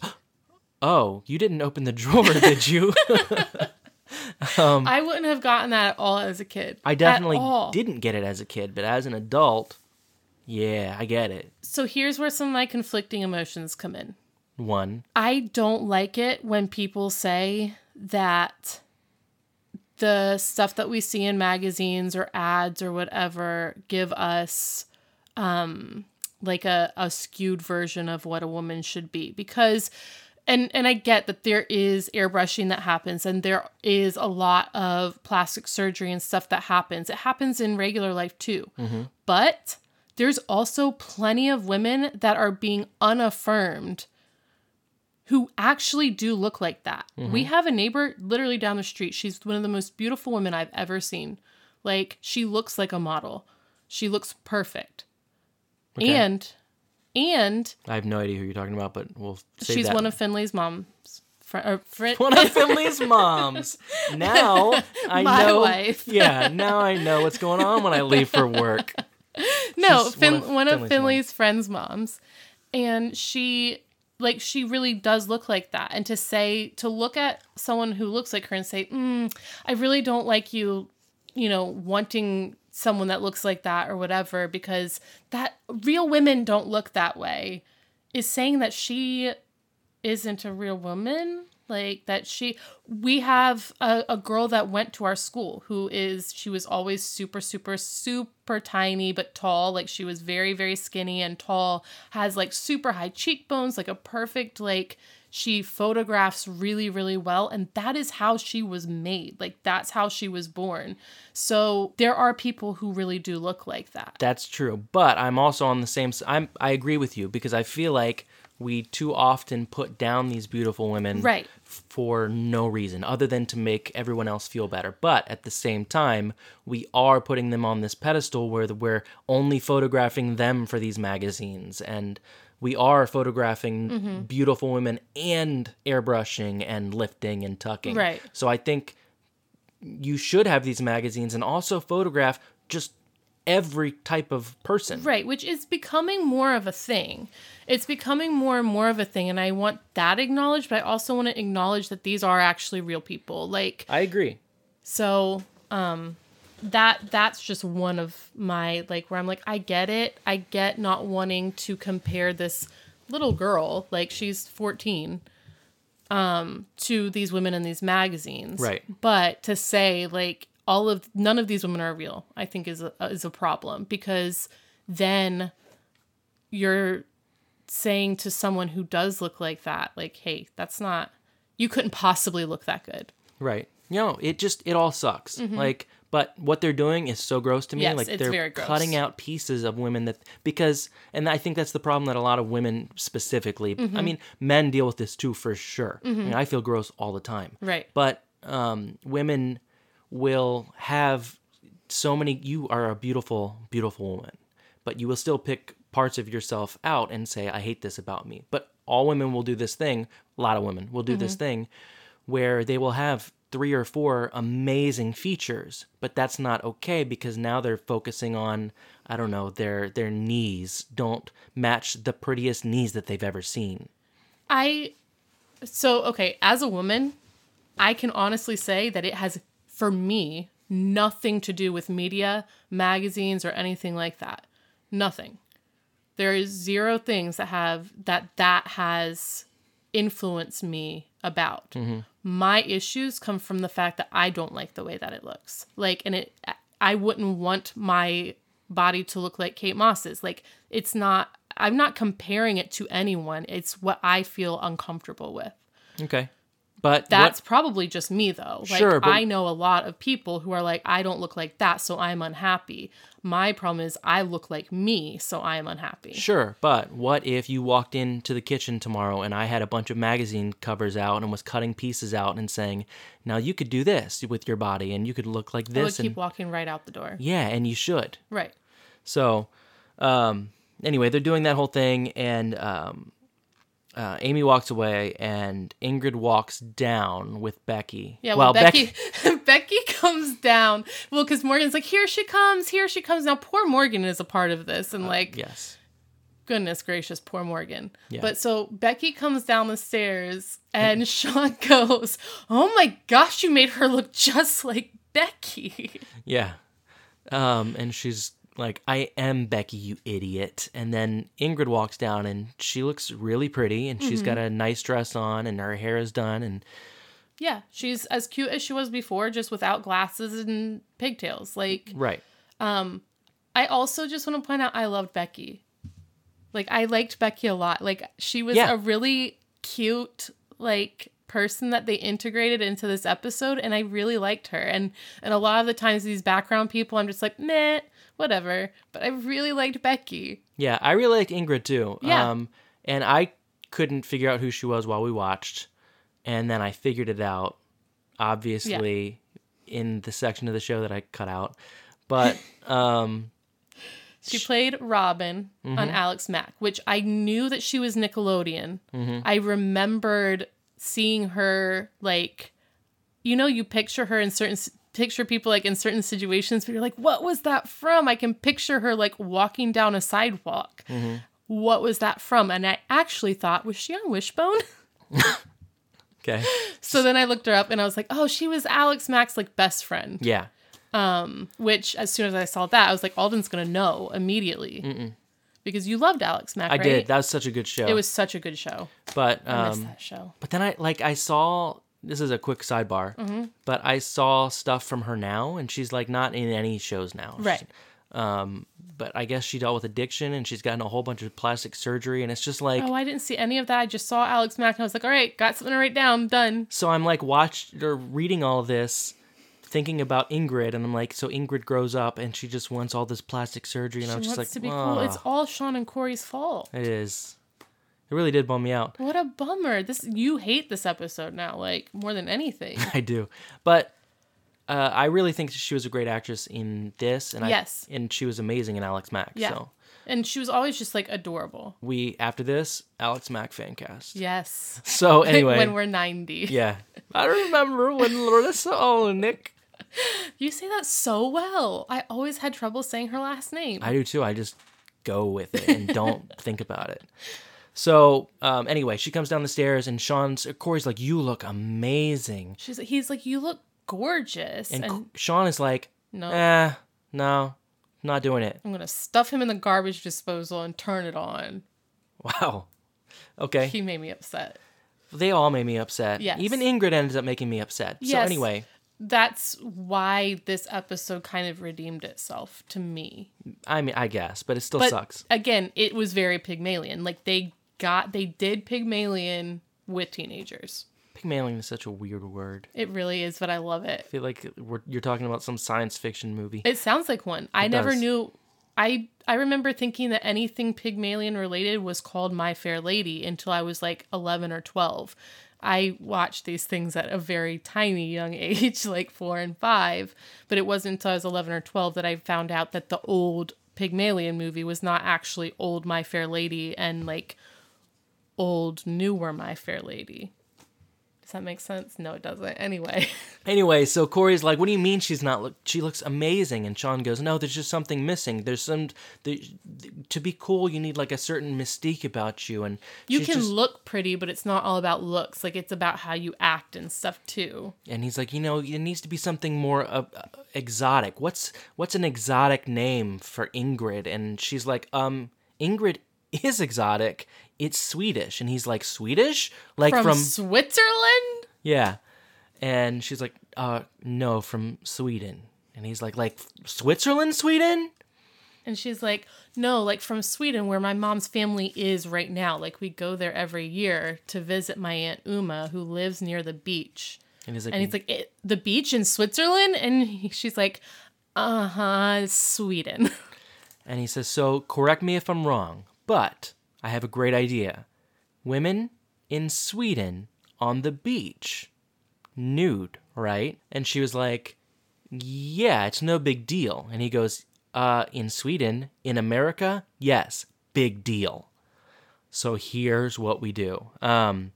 "Oh, you didn't open the drawer, did you?" *laughs* *laughs* *laughs* I wouldn't have gotten that at all as a kid. I definitely didn't get it as a kid, but as an adult, yeah, I get it. So here's where some of my conflicting emotions come in. One, I don't like it when people say that the stuff that we see in magazines or ads or whatever give us um like a, a skewed version of what a woman should be because and and I get that there is airbrushing that happens and there is a lot of plastic surgery and stuff that happens. It happens in regular life too. Mm-hmm. But there's also plenty of women that are being unaffirmed who actually do look like that. We mm-hmm. have a neighbor literally down the street. She's one of the most beautiful women I've ever seen. Like she looks like a model. She looks perfect. Okay. And and I have no idea who you're talking about, but we'll she's one of Finley's mom's fr- or friend. one of *laughs* Finley's moms. Now *laughs* I My know. wife. yeah, now I know what's going on when I leave for work. no, fin- one of one of Finley's Finley's friends' moms, and she like she really does look like that. And to say to look at someone who looks like her and say, mm, "I really don't like you," you know, wanting someone that looks like that or whatever, because that real women don't look that way, is saying that she isn't a real woman like that she we have a, a girl that went to our school who is she was always super super super tiny but tall. Like she was very very skinny and tall has like super high cheekbones like a perfect like she photographs really really well and that is how she was made like that's how she was born so there are people who really do look like that That's true, but I'm also on the same. I'm I agree with you because I feel like we too often put down these beautiful women Right. for no reason other than to make everyone else feel better. But at the same time, we are putting them on this pedestal where the, we're only photographing them for these magazines and we are photographing Mm-hmm. beautiful women and airbrushing and lifting and tucking. Right. So I think you should have these magazines and also photograph just every type of person. Right, which is becoming more of a thing. It's becoming more and more of a thing, and I want that acknowledged, but I also want to acknowledge that these are actually real people. Like, I agree. so, um, that that's just one of my like where I'm like, I get it. I get not wanting to compare this little girl, like she's 14, um, to these women in these magazines. Right. But to say like all of none of these women are real, I think is a is a problem because then you're saying to someone who does look like that, like, hey, that's not you couldn't possibly look that good. Right. No, it just it all sucks. Like, but what they're doing is so gross to me. Mm-hmm. Yes, like it's they're very gross. cutting out pieces of women that because, and I think that's the problem that a lot of women specifically. Mm-hmm. I mean, men deal with this too for sure. I, mean, I feel gross all the time. Right. But um, women will have so many. You are a beautiful, beautiful woman, but you will still pick parts of yourself out and say, "I hate this about me." But all women will do this thing. A lot of women will do Mm-hmm. this thing where they will have three or four amazing features, but that's not okay because now they're focusing on I don't know their their knees don't match the prettiest knees that they've ever seen. I so okay, as a woman, I can honestly say that it has for me nothing to do with media, magazines or anything like that. Nothing. There is zero things that have that that has influenced me about. Mm-hmm. My issues come from the fact that I don't like the way that it looks. Like and it I wouldn't want my body to look like Kate Moss's. Like it's not I'm not comparing it to anyone. It's what I feel uncomfortable with. Okay, but That's what, probably just me though. Like Sure, but- I know a lot of people who are like I don't look like that, so I'm unhappy. My problem is I look like me, so I am unhappy. Sure, but what if you walked into the kitchen tomorrow and I had a bunch of magazine covers out and was cutting pieces out and saying, "Now you could do this with your body and you could look like this. I would this." And keep walking right out the door. yeah, and you should. Right. So, um, anyway, they're doing that whole thing, and um, uh, Amy walks away, and Ingrid walks down with Becky. Yeah, well, Beck- Becky *laughs* Becky comes down. Well, because Morgan's like, here she comes, here she comes. Now poor Morgan is a part of this, and like yes, goodness gracious, poor Morgan. Yeah. But so Becky comes down the stairs and *laughs* Sean goes, Oh my gosh, you made her look just like Becky. yeah, um, and she's like, "I am Becky, you idiot." And then Ingrid walks down, and she looks really pretty, and she's got Mm-hmm. a nice dress on, and her hair is done, and Yeah, she's as cute as she was before, just without glasses and pigtails. Like, Right. Um, I also just want to point out I loved Becky. Like, I liked Becky a lot. Like, she was Yeah. a really cute, like, person that they integrated into this episode, and I really liked her. And and a lot of the times, these background people, I'm just like, meh, whatever. But I really liked Becky. Yeah, I really liked Ingrid too. Yeah. Um, and I couldn't figure out who she was while we watched, and then I figured it out, obviously, in the section of the show that I cut out. But *laughs* um, She played Robin Mm-hmm. on Alex Mack, which I knew that she was Nickelodeon. Mm-hmm. I remembered seeing her like, you know, you picture her in certain picture people like in certain situations, but you're like, what was that from? I can picture her like walking down a sidewalk. Mm-hmm. What was that from? And I actually thought, was she on Wishbone? *laughs* okay, so then I looked her up and I was like, oh, she was Alex Mack's like best friend. yeah, Um, Which, as soon as I saw that, I was like, Alden's gonna know immediately. Because you loved Alex Mack, I right? did. That was such a good show. It was such a good show. but I um, that show. but then I like I saw. This is a quick sidebar, Mm-hmm. but I saw stuff from her now, and she's like not in any shows now. Right. Um, but I guess she dealt with addiction, and she's gotten a whole bunch of plastic surgery, and it's just like Oh, I didn't see any of that. I just saw Alex Mack and I was like, all right, got something to write down. Done. so I'm like watched or reading all of this, thinking about Ingrid, and I'm like, so Ingrid grows up and she just wants all this plastic surgery, and She I'm wants just like, to be "Ah." cool. It's all Sean and Corey's fault. it is. It really did bum me out. What a bummer. This you hate this episode now, like more than anything. *laughs* I do, but uh, I really think she was a great actress in this, and Yes. I, and she was amazing in Alex Mack. Yeah. So And she was always just like adorable. we after this Alex Mack fan cast. Yes. *laughs* So *laughs* anyway, when we're 90. yeah, I remember when Larissa Oleynik. You say that so well. I always had trouble saying her last name. I do too. I just go with it and don't think about it. So um, anyway, she comes down the stairs and Sean's Corey's like, "You look amazing," She's he's like, you look gorgeous. and, And, Sean is like, no, "Eh, no, not doing it." I'm gonna stuff him in the garbage disposal and turn it on. Wow. Okay. He made me upset. they all made me upset. Yes. Even Ingrid ended up making me upset. Yes. So anyway, That's why this episode kind of redeemed itself to me. I mean, I guess, but it still But sucks. again, it was very Pygmalion. Like they got, they did Pygmalion with teenagers. Pygmalion is such a weird word. It really is, but I love it. I feel like you're talking about some science fiction movie. It sounds like one. I never knew. I I remember thinking that anything Pygmalion related was called My Fair Lady until I was like eleven or twelve. I watched these things at a very tiny young *laughs* age, like four and five. But it wasn't until I was eleven or twelve that I found out that the old Pygmalion movie was not actually old My Fair Lady and like old newer My Fair Lady. Does that make sense? No, it doesn't. Anyway. *laughs* Anyway, so Corey's like, "What do you mean she's not? Look, she looks amazing." And Sean goes, "No, there's just something missing. There's some. There, to be cool, you need like a certain mystique about you." And You can just- look pretty, but it's not all about looks. Like it's about how you act and stuff too. and he's like, "You know, it needs to be something more uh, uh, exotic. What's what's an exotic name for Ingrid?" And she's like, "Um, Ingrid is exotic. It's Swedish." And he's like, "Swedish? Like From, from Switzerland? Yeah. And she's like, uh, no, from Sweden. And he's like, like Switzerland, Sweden? And she's like, no, like from Sweden, where my mom's family is right now. Like we go there every year to visit my aunt Uma, who lives near the beach. And he's like, And he's like, the beach in Switzerland? And he, she's like, uh huh, Sweden. *laughs* and he says, so correct me if I'm wrong, but I have a great idea. Women in Sweden on the beach, nude, right? And she was like, yeah, it's no big deal. And he goes, uh, in Sweden, in America, yes, big deal. So here's what we do. Um,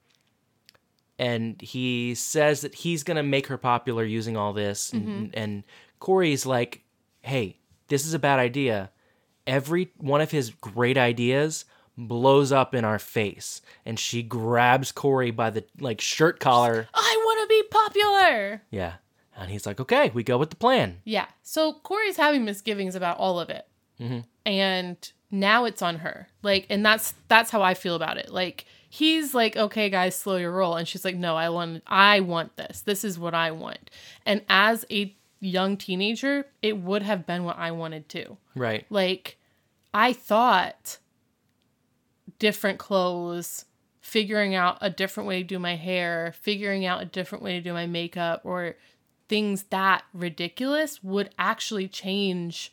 and he says that he's gonna make her popular using all this, and, and Corey's like, "Hey, this is a bad idea. Every one of his great ideas blows up in our face." And she grabs Corey by the like shirt collar. I want to be popular. Yeah, and he's like, "Okay, we go with the plan." Yeah. So Corey's having misgivings about all of it. Mm-hmm. And now it's on her. Like and that's that's how I feel about it. Like he's like, "Okay, guys, slow your roll," and she's like, "No, I want, I want this. This is what I want." And as a young teenager, it would have been what I wanted too. Right. Like, I thought different clothes, figuring out a different way to do my hair, figuring out a different way to do my makeup, or things that ridiculous would actually change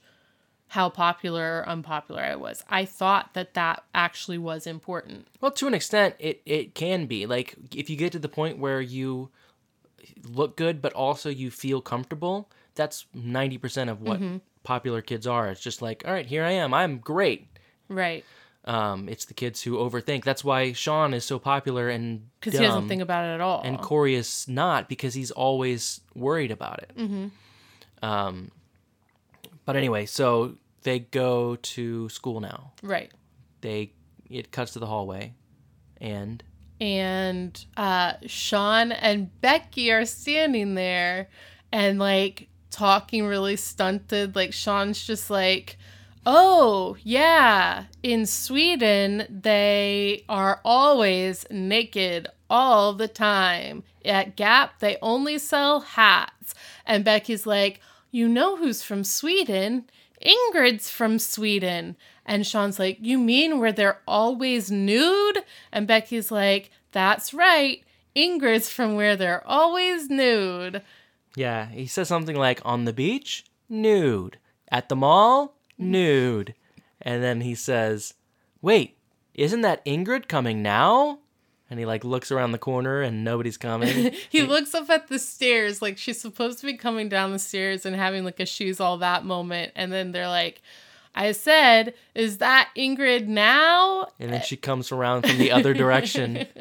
how popular or unpopular I was. I thought that that actually was important. Well, to an extent, it, it can be. Like, if you get to the point where you look good, but also you feel comfortable, that's 90% of what mm-hmm. popular kids are. It's just like, all right, here I am. I'm great. Right. Um, it's the kids who overthink. That's why Sean is so popular and Because he doesn't think about it at all. and Corey is not because he's always worried about it. Mm-hmm. Um, but anyway, so they go to school now. right. They it cuts to the hallway, and and uh Sean and Becky are standing there and like talking really stunted like Sean's just like oh yeah in Sweden they are always naked all the time at Gap they only sell hats and Becky's like you know who's from Sweden Ingrid's from Sweden. And Sean's like, You mean where they're always nude? And Becky's like, That's right. Ingrid's from where they're always nude. yeah, he says something like on the beach, nude, at the mall, nude, and then he says, "Wait, isn't that Ingrid coming now?" And he like looks around the corner and nobody's coming. *laughs* He looks up at the stairs like she's supposed to be coming down the stairs and having like a shoes all that moment. And then they're like, I said, Is that Ingrid now? and then she comes around from the other direction. *laughs*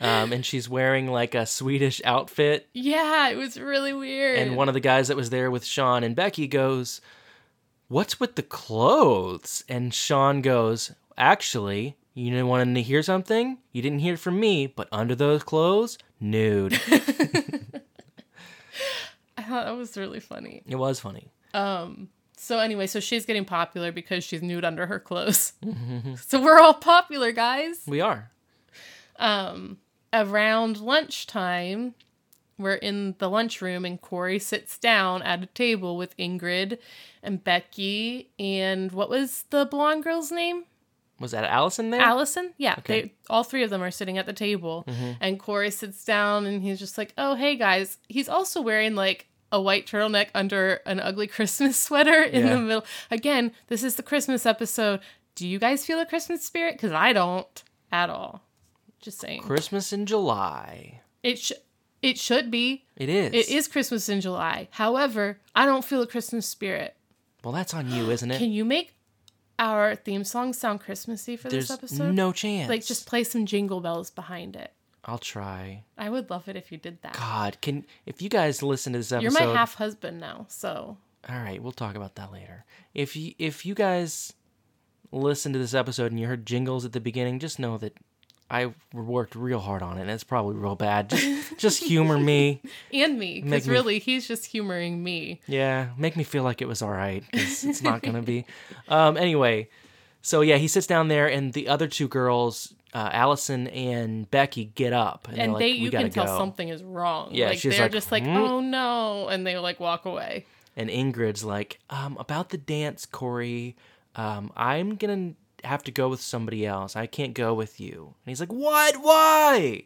Um, and she's wearing like a Swedish outfit. Yeah, it was really weird. And one of the guys that was there with Sean and Becky goes, What's with the clothes? And Sean goes, Actually, you didn't want to hear something? You didn't hear it from me, but under those clothes, nude. *laughs* I thought that was really funny. it was funny. Um, so anyway, so she's getting popular because she's nude under her clothes. *laughs* *laughs* So we're all popular, guys. We are. Um, around lunchtime, we're in the lunchroom and Corey sits down at a table with Ingrid and Becky and what was the blonde girl's name? Was that Allison there? Allison? Yeah, Okay. they all three of them are sitting at the table, mm-hmm. and Corey sits down and he's just like, "Oh, hey guys." He's also wearing like a white turtleneck under an ugly *laughs* Christmas sweater in Yeah. the middle. Again, this is the Christmas episode. Do you guys feel a Christmas spirit? Because I don't at all. Just saying. Christmas in July. It sh- it should be. It is. It is Christmas in July. However, I don't feel a Christmas spirit. Well, that's on you, isn't it? Can you make our theme song sound Christmassy for There's this episode? no chance. Like just play some jingle bells behind it. I'll try. I would love it if you did that. God, can if you guys listen to this episode? You're my half husband now, so All right, we'll talk about that later. If you if you guys listen to this episode and you heard jingles at the beginning, just know that I worked real hard on it. and It's probably real bad. Just *laughs* just humor me. and me, because really he's just humoring me. Yeah, make me feel like it was all right it's not gonna be. Um, anyway, so yeah, he sits down there, and the other two girls, uh, Allison and Becky, get up, and, And like, they, "We you can tell go." something is wrong. Yeah, like they're like, just like, "Hmm?" oh no, and they like walk away. And Ingrid's like, um, about the dance, Corey, um, I'm gonna have to go with somebody else. I can't go with you. And he's like, what? Why?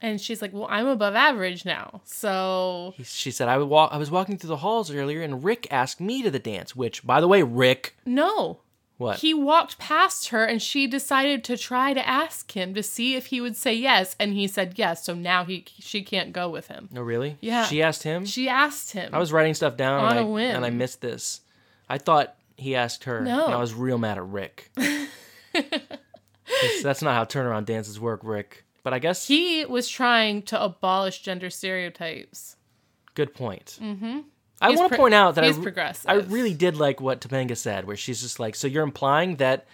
And she's like, well, I'm above average now, so He, she said, I, would walk, I was walking through the halls earlier and Rick asked me to the dance, which, by the way, Rick, no. what? He walked past her and she decided to try to ask him to see if he would say yes and he said yes so now he she can't go with him. no, really? Yeah. She asked him? She asked him. I was writing stuff down On and, a I, whim. and I missed this. I thought he asked her, No. and I was real mad at Rick. *laughs* that's not how turnaround dances work, Rick. But I guess he was trying to abolish gender stereotypes. Good point. Mm-hmm. I want to pro- point out that I, re- progressive. I really did like what Topanga said, where she's just like, so you're implying that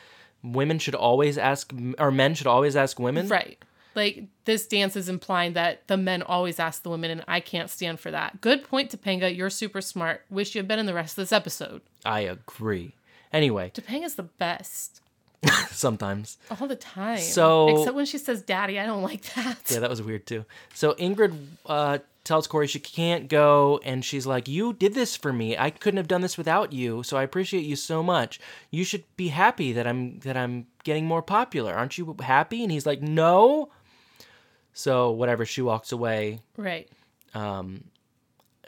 women should always ask, or men should always ask women? Right. Like this dance is implying that the men always ask the women, and I can't stand for that. Good point, Topanga. You're super smart. Wish you had been in the rest of this episode. I agree. Anyway, Topanga's the best. *laughs* sometimes. all the time. So- except when she says "daddy," I don't like that. Yeah, that was weird too. So Ingrid uh, tells Corey she can't go, and she's like, "You did this for me. I couldn't have done this without you. So I appreciate you so much. You should be happy that I'm that I'm getting more popular. Aren't you happy?" And he's like, "No." So whatever, she walks away. Right. Um,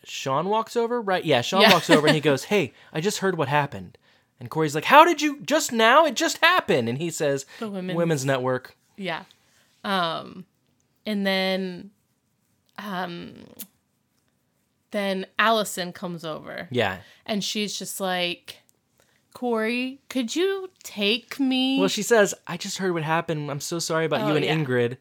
Sean walks over, right? Yeah, Sean Yeah. walks over and he *laughs* goes, "Hey, I just heard what happened." And Corey's like, "How did you just now? It just happened." And he says, The women's- Women's Network." Yeah. Um, and then, um, then Allison comes over Yeah. and she's just like, Corey, could you take me? Well, she says, "I just heard what happened. I'm so sorry about Oh, you and yeah. Ingrid."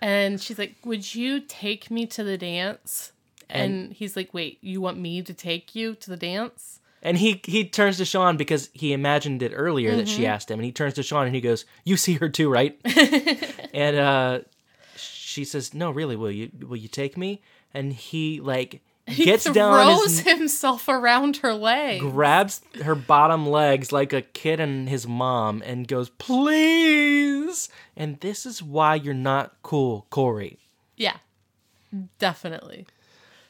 And she's like, would you take me to the dance? And, he's like, wait, you want me to take you to the dance? And he he turns to Sean because he imagined it earlier that Mm-hmm. she asked him, and he turns to Sean and he goes, "You see her too, right?" *laughs* and uh, she says, "No, really, will you will you take me?" And he like *laughs* gets throws down his himself around her leg. grabs her bottom legs like a kid and his mom and goes, "Please." And this is why you're not cool, Corey. Yeah, definitely.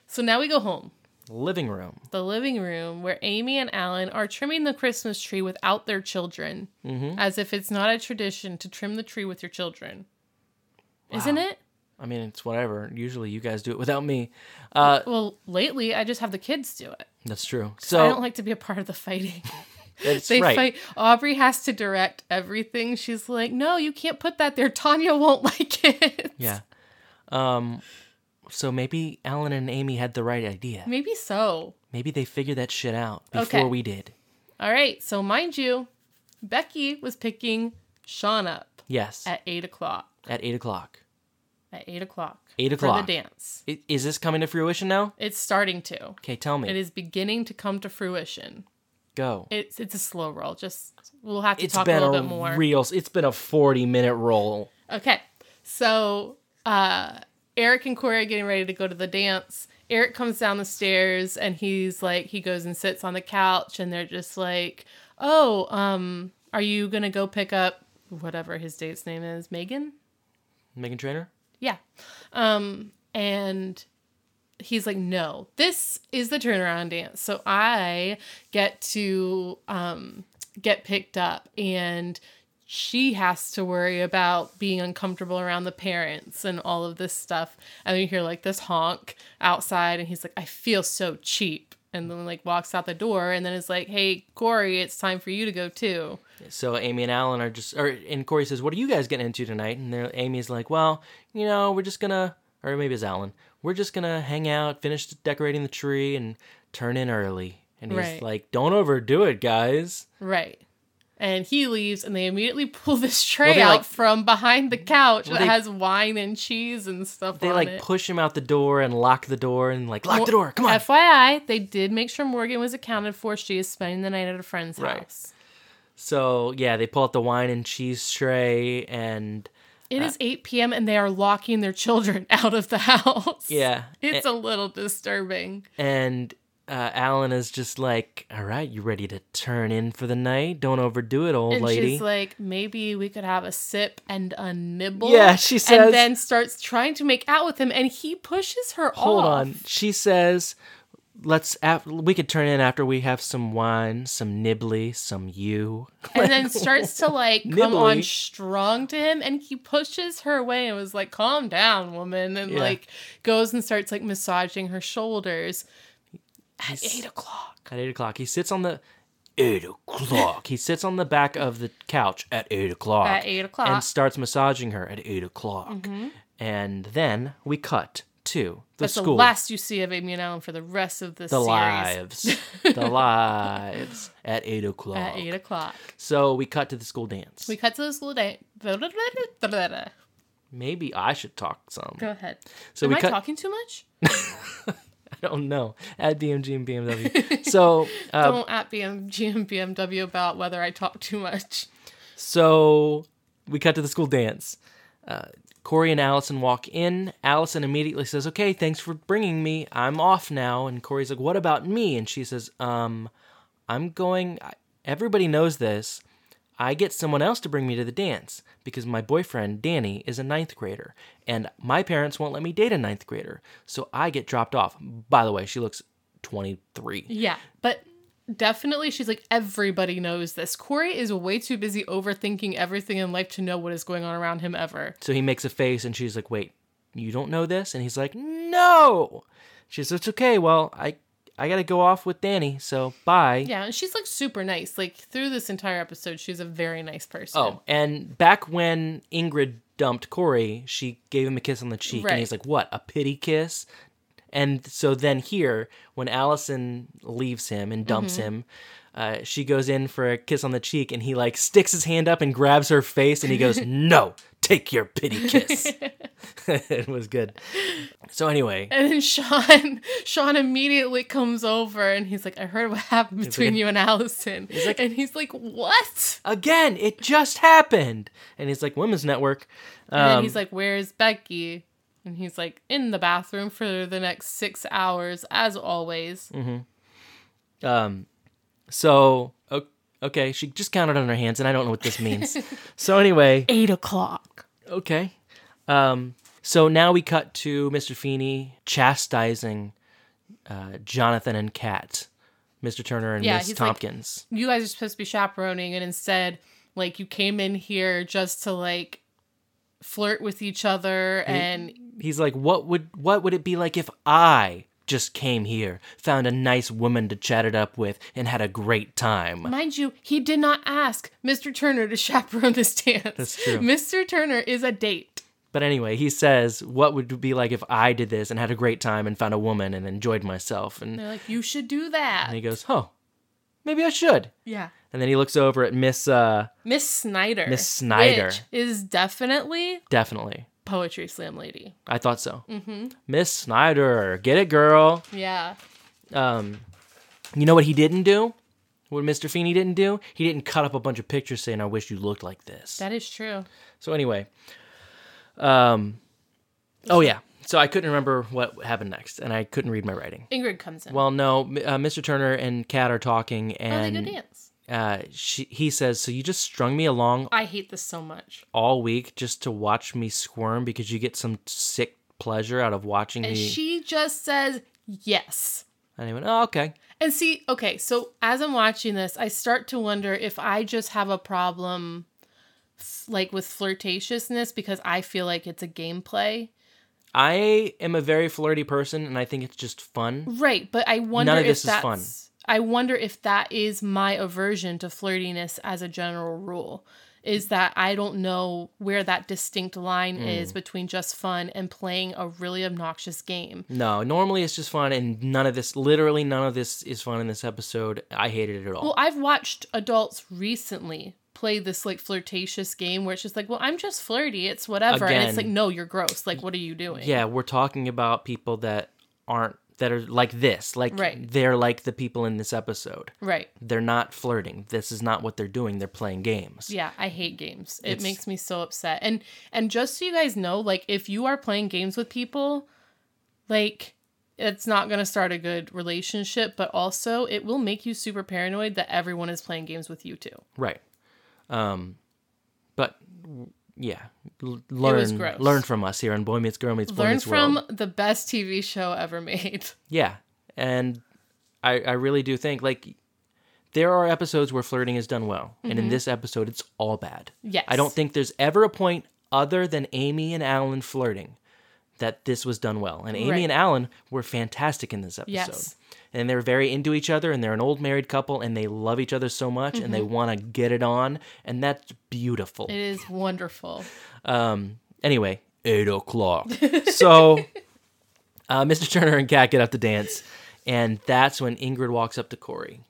So now we go home. Living room. the living room where Amy and Alan are trimming the Christmas tree without their children, mm-hmm. as if it's not a tradition to trim the tree with your children. Isn't it? I mean, it's whatever. Usually, you guys do it without me. Uh, Well, lately I just have the kids do it. that's true. So I don't like to be a part of the fighting. *laughs* they right. fight. Aubrey has to direct everything. She's like, "No, you can't put that there. Tanya won't *laughs* like it." Yeah. Um. So maybe Alan and Amy had the right idea. Maybe so. Maybe they figured that shit out before Okay. we did. All right. So mind you, Becky was picking Sean up Yes. At, at eight o'clock. At eight o'clock. At eight o'clock. Eight o'clock. for the dance. I- Is this coming to fruition now? It's starting to. Okay, tell me. It is beginning to come to fruition. Go. It's it's a slow roll. Just we'll have to it's talk a been little a bit more. real. It's been a forty-minute roll. okay, so uh, Eric and Corey are getting ready to go to the dance. Eric comes down the stairs and he's like, he goes and sits on the couch, and they're just like, "Oh, um, are you gonna go pick up whatever his date's name is, Megan?" Meghan Trainor. Yeah. Um, and he's like, no, this is the turnaround dance. So I get to um, get picked up, and she has to worry about being uncomfortable around the parents and all of this stuff. And then you hear like this honk outside, and he's like, I feel so cheap. And then like walks out the door, and then is like, "Hey Corey, it's time for you to go too." So Amy and Alan are just, or and Corey says, "What are you guys getting into tonight?" And Amy's like, "Well, you know, we're just gonna, or maybe it's Alan. We're just gonna hang out, finish decorating the tree, and turn in early." And he's Right. like, "Don't overdo it, guys." Right. And he leaves, and they immediately *laughs* pull this tray Well, out like- from behind the couch Well, that they- has wine and cheese and stuff They like it. push him out the door and lock the door and like lock the door. Come on. FYI, they did make sure Morgan was accounted for. She is spending the night at a friend's Right. house. So yeah, they pull out the wine and cheese tray and It is 8 p.m. and they are locking their children *laughs* out of the house. yeah, *laughs* It's a little disturbing. and uh, Alan is just like, "All right, you ready to turn in for the night? Don't overdo it, old And lady." she's like, maybe we could have a sip and a nibble. Yeah, she says- And then starts trying to make out with him, and he pushes her Hold off. on. She says, "Let's. Af- we could turn in after we have some wine, some nibbly, some you." and then starts to like come Nibbly. on strong to him and he pushes her away and was like calm down woman and Yeah. like goes and starts like massaging her shoulders at eight o'clock At eight o'clock, he sits on the eight o'clock. he sits on the back of the couch at eight o'clock. At eight o'clock. and starts massaging her at eight o'clock. Mm-hmm. And then we cut to the that's school. the last you see of Amy and Alan for the rest of the, the series lives, the *laughs* lives at eight o'clock. at eight o'clock So we cut to the school dance. we cut to the school dance. *laughs* Maybe I should talk some. Go ahead So am we i cut. talking too much *laughs* I don't know. At BMG and BMW. so uh, don't at BMG and BMW about whether I talk too much So we cut to the school dance. Uh, Corey and Allison walk in. Allison immediately says, "Okay, thanks for bringing me. I'm off now." And Corey's like, "What about me?" And she says, "Um, I'm going. Everybody knows this. I get someone else to bring me to the dance because my boyfriend, Danny, is a ninth grader, and my parents won't let me date a ninth grader. So I get dropped off. By the way, she looks 23. Yeah, but definitely she's like everybody knows this. Corey is way too busy overthinking everything in life to know what is going on around him ever. So he makes a face, and she's like, Wait, you don't know this? And he's like, No. She says, It's okay. Well, I. I gotta go off with Danny, so bye. Yeah, and she's like super nice. Like through this entire episode, she's a very nice person. Oh, and back when Ingrid dumped Corey, she gave him a kiss on the cheek, Right. and he's like, "What? A pity kiss?" And so then here, when Allison leaves him and dumps Mm-hmm. him, uh, she goes in for a kiss on the cheek, and he like sticks his hand up and grabs her face, and he goes, *laughs* "No, take your pity kiss." *laughs* *laughs* it was good. So anyway, And then Sean, Sean immediately comes over and he's like, "I heard what happened between like- you and Allison." he's like, and he's like, "What?" again, it just happened, and he's like, "Women's Network." And then Um, he's like, "Where's Becky?" And he's like, "In the bathroom for the next six hours, as always." Mm-hmm. Um, so okay, she just counted on her hands, and I don't know what this means. *laughs* so anyway, Eight o'clock. okay. Um, so now we cut to Mr. Feeney chastising uh, Jonathan and Kat, Mr. Turner and Yeah, Miss he's like- Tompkins. You guys are supposed to be chaperoning, and instead, like, you came in here just to like flirt with each other and He's like, "What would what would it be like if I just came here, found a nice woman to chat it up with, and had a great time?" Mind you, he did not ask Mr. Turner to *laughs* chaperone this dance. That's true. Mr. Turner is a date. But anyway, he says, "What would it be like if I did this and had a great time and found a woman and enjoyed myself?" And They're like, you should do that. And he goes, "Oh, maybe I should." yeah. And then he looks over at Miss uh Miss Snyder. Miss Snyder. Which is definitely definitely. Poetry Slam Lady. I thought so. Mm-hmm. Miss Snyder, get it, girl. Yeah. Um, you know what he didn't do? What Mr. Feeney didn't do? He didn't cut up a bunch of pictures saying, "I wish you looked like this." That is true. so anyway, um, oh yeah. So I couldn't remember what happened next, and I couldn't read my writing. Ingrid comes in. Well, no, uh, Mr. Turner and Kat are talking, oh, they and go dance. uh, she, he says, "So you just strung me along I hate this so much. all week just to watch me squirm because you get some sick pleasure out of watching And me. she just says yes. and I went, oh, okay. And see, okay, so as I'm watching this, I start to wonder if I just have a problem f- like with flirtatiousness because I feel like it's a gameplay. I am a very flirty person and I think it's just fun. Right, but I wonder None of if this is that's fun. I wonder if that is my aversion to flirtiness as a general rule. Is that I don't know where that distinct line Hmm. is between just fun and playing a really obnoxious game. No, normally it's just fun and none of this, literally none of this is fun in this episode. I hated it at all. Well, I've watched adults recently play this like flirtatious game where it's just like, well, I'm just flirty, it's whatever. and it's like, no, you're gross. Like, what are you doing? yeah, we're talking about people that aren't, that are like this. Like, Right. they're like the people in this episode. Right. They're not flirting. This is not what they're doing. They're playing games. Yeah, I hate games. It It's- makes me so upset. And and just so you guys know, like if you are playing games with people, like it's not going to start a good relationship, but also it will make you super paranoid that everyone is playing games with you too. Right. Um, but yeah, L- learn learn from us here on Boy Meets Girl Meets Boy Learn Meets from World. the best TV show ever made. *laughs* Yeah, and I I really do think like there are episodes where flirting is done well, and in this episode it's all bad. Mm-hmm. Yes. I don't think there's ever a point other than Amy and Alan flirting that this was done well, and Amy Right. and Alan were fantastic in this episode. Yes. And they're very into each other, and they're an old married couple, and they love each other so much, and they want to get it on, and that's beautiful. Mm-hmm. It is wonderful. Um. Anyway, eight o'clock. *laughs* so, uh, Mr. Turner and Kat get up to dance, and that's when Ingrid walks up to Corey.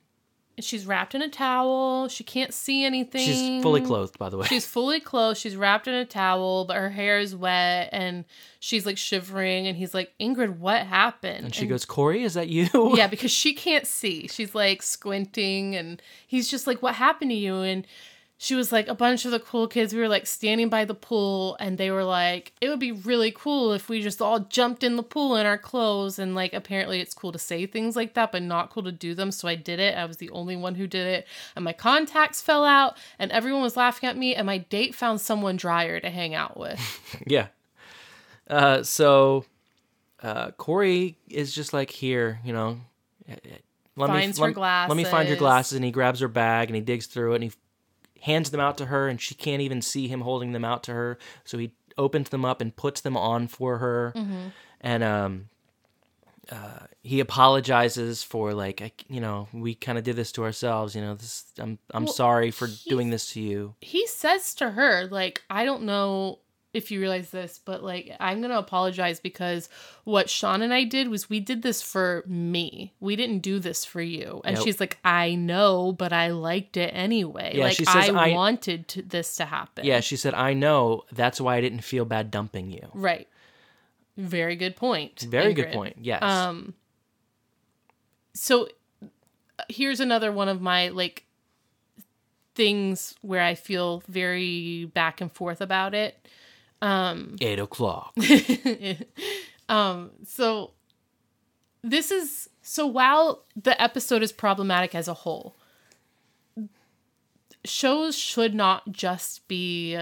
She's wrapped in a towel. She can't see anything. She's fully clothed, by the way. She's fully clothed. She's wrapped in a towel, but her hair is wet and she's like shivering. And he's like, Ingrid, what happened? and she goes, "Corey, is that you?" *laughs* Yeah, *laughs* because she can't see. She's like squinting and he's just like, What happened to you? And she was like a bunch of the cool kids we were like standing by the pool and they were like it would be really cool if we just all jumped in the pool in our clothes and like apparently it's cool to say things like that but not cool to do them so i did it i was the only one who did it and my contacts fell out and everyone was laughing at me and my date found someone drier to hang out with *laughs* Yeah. Uh, so uh, Corey is just like here, you know. Let Finds me, her let, let me find your glasses. glasses, and he grabs her bag and he digs through it and he hands them out to her, and she can't even see him holding them out to her. So he opens them up and puts them on for her, Mm-hmm. and um, uh, he apologizes for like, I, you know, we kind of did this to ourselves. You know, this I'm I'm Well, sorry for he's- doing this to you. he says to her like i don't know if you realize this but like i'm gonna apologize because what shawn and i did was we did this for me we didn't do this for you and Yep. she's like i know but i liked it anyway Yeah, like she says, i, "I- wanted to, this to happen Yeah, she said, I know. That's why I didn't feel bad dumping you. right very good point Very good point. Yes. Um, so here's another one of my like things where I feel very back and forth about it. Eight o'clock. *laughs* um, so this is so while the episode is problematic as a whole, shows should not just be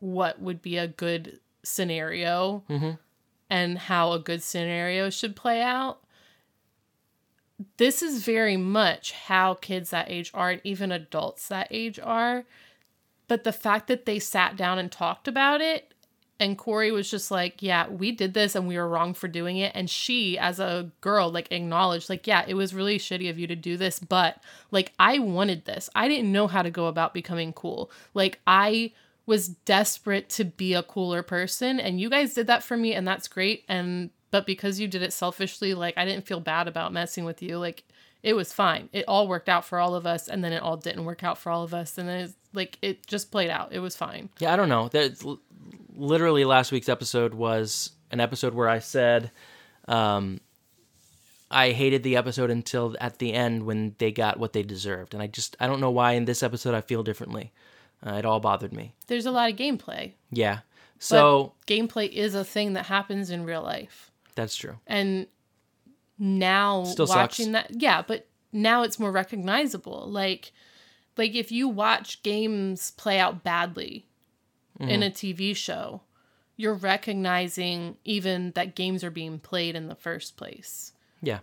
what would be a good scenario and how a good scenario should play out. This is very much how kids that age are, and even adults that age are. But the fact that they sat down and talked about it, and Corey was just like, Yeah, we did this and we were wrong for doing it. And she, as a girl, like acknowledged, like, Yeah, it was really shitty of you to do this, but like, I wanted this. I didn't know how to go about becoming cool. Like, I was desperate to be a cooler person, and you guys did that for me, and that's great. And but because you did it selfishly, like, I didn't feel bad about messing with you. Like, it was fine. It all worked out for all of us, and then it all didn't work out for all of us. And then it's like, it just played out. It was fine. Yeah, I don't know. There's, literally, last week's episode was an episode where I said um, I hated the episode until at the end when they got what they deserved, and I just I don't know why in this episode I feel differently. Uh, it all bothered me. There's a lot of gameplay. Yeah. So but gameplay is a thing that happens in real life. that's true. And now Still watching sucks. that yeah, but now it's more recognizable. Like like if you watch games play out badly Mm-hmm. in a TV show, you're recognizing even that games are being played in the first place. Yeah.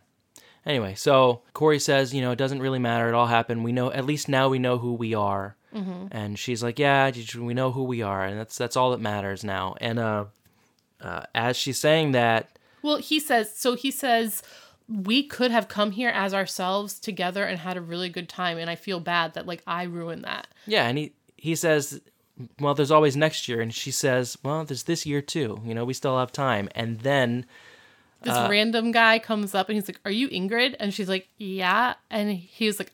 Anyway, so Corey says, you know, it doesn't really matter. It all happened. We know at least now we know who we are. And she's like, yeah, we know who we are, and that's that's all that matters now. And uh, uh, as she's saying that, Well, he says so he says we could have come here as ourselves together and had a really good time and I feel bad that like I ruined that. yeah, and he he says, well, there's always next year, and she says, well, there's this year too. You know, we still have time. And then This Uh, random guy comes up and he's like, "Are you Ingrid?" And she's like, "Yeah." And he was like,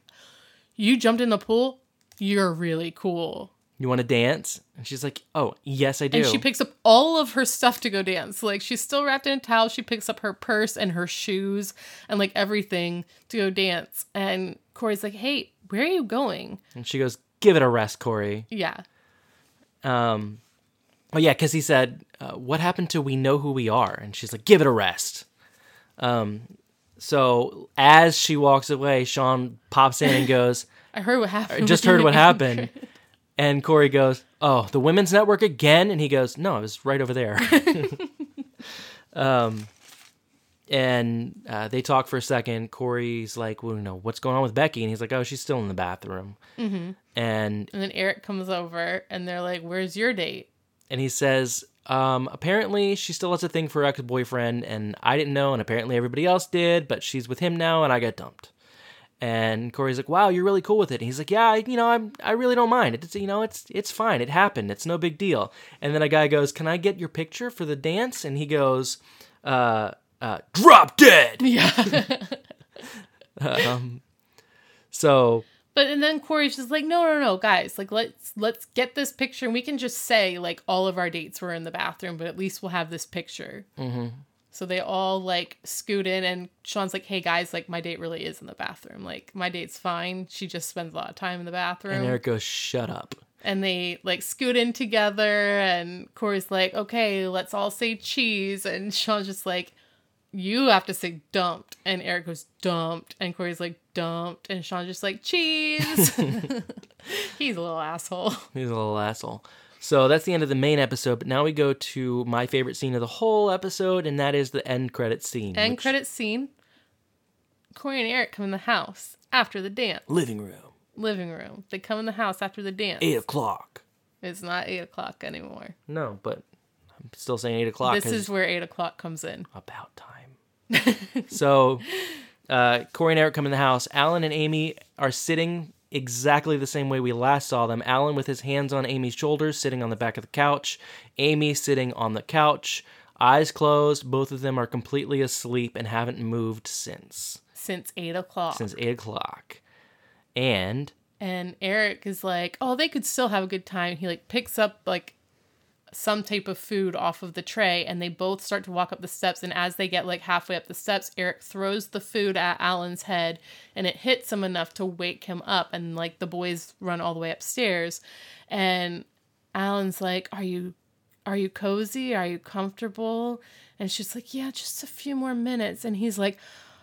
"You jumped in the pool. You're really cool." you want to dance, and she's like, oh, yes, I do. And she picks up all of her stuff to go dance. Like she's still wrapped in a towel. She picks up her purse and her shoes and like everything to go dance. And Corey's like, "Hey, where are you going?" and she goes, give it a rest, Corey. Yeah. Um, oh yeah, because he said, uh, "What happened to we know who we are?" And she's like, "Give it a rest." Um, so as she walks away, Shawn pops in and goes, *laughs* I heard what happened. "Just heard what happened." *laughs* And Corey goes, "Oh, the Women's Network again?" And he goes, "No, it was right over there." *laughs* um, and uh, they talk for a second. Corey's like, "Well, you know, what's going on with Becky?" And he's like, "Oh, she's still in the bathroom." Mm-hmm. And And then Eric comes over and they're like, "Where's your date?" and he says, um, apparently she still has a thing for her ex-boyfriend, and I didn't know, and apparently everybody else did, but she's with him now, and I got dumped. And Corey's like, "Wow, you're really cool with it." And he's like, "Yeah, I, you know, I'm, I really don't mind. It's, you know, it's, it's fine. It happened. It's no big deal." And then a guy goes, "Can I get your picture for the dance?" And he goes, uh, uh, "Drop dead." Yeah. *laughs* um, so But and then Corey's just like, no, no, no, guys, like let's let's get this picture, and we can just say like all of our dates were in the bathroom, but at least we'll have this picture. Mm-hmm. So they all like scoot in, and Shawn's like, "Hey guys, like my date really is in the bathroom. Like my date's fine. She just spends a lot of time in the bathroom." And Eric goes, "Shut up." and they like scoot in together and Corey's like, okay, let's all say cheese. And Shawn's just like, you have to say dumped. And Eric goes, dumped. And Corey's like, dumped. And Shawn's just like, cheese. *laughs* *laughs* He's a little asshole. He's a little asshole. So that's the end of the main episode. But now we go to my favorite scene of the whole episode, and that is the end credit scene. End which- credit scene. Corey and Eric come in the house after the dance. living room, Living room. They come in the house after the dance. eight o'clock. It's not eight o'clock anymore. No, but I'm still saying eight o'clock. This is where eight o'clock comes in. about time. *laughs* so, uh, Corey and Eric come in the house. Alan and Amy are sitting exactly the same way we last saw them. Alan with his hands on Amy's shoulders, sitting on the back of the couch. Amy sitting on the couch, eyes closed. Both of them are completely asleep and haven't moved since Since eight o'clock. since eight o'clock. And and Eric is like, "Oh, they could still have a good time." He like picks up like some type of food off of the tray and they both start to walk up the steps and as they get like halfway up the steps, Eric throws the food at Alan's head and it hits him enough to wake him up and like the boys run all the way upstairs and Alan's like, "Are you are you cozy? Are you comfortable?" And she's like, "Yeah, just a few more minutes." And he's like,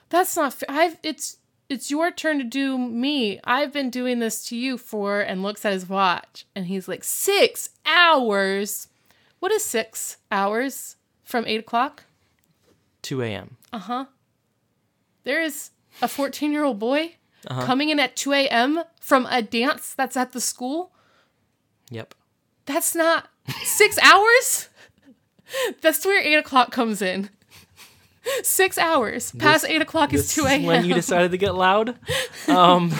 "That's not fair. I've it's it's your turn to do me. I've been doing this to you for." And looks at his watch, and he's like, six hours. What is six hours from eight o'clock? 2 a.m. Uh huh. There is a fourteen-year-old boy coming in at two a.m. from a dance that's at the school. Yep. That's not six *laughs* hours. That's where eight o'clock comes in. Six hours past eight o'clock is two a.m. when you decided to get loud. *laughs* Um,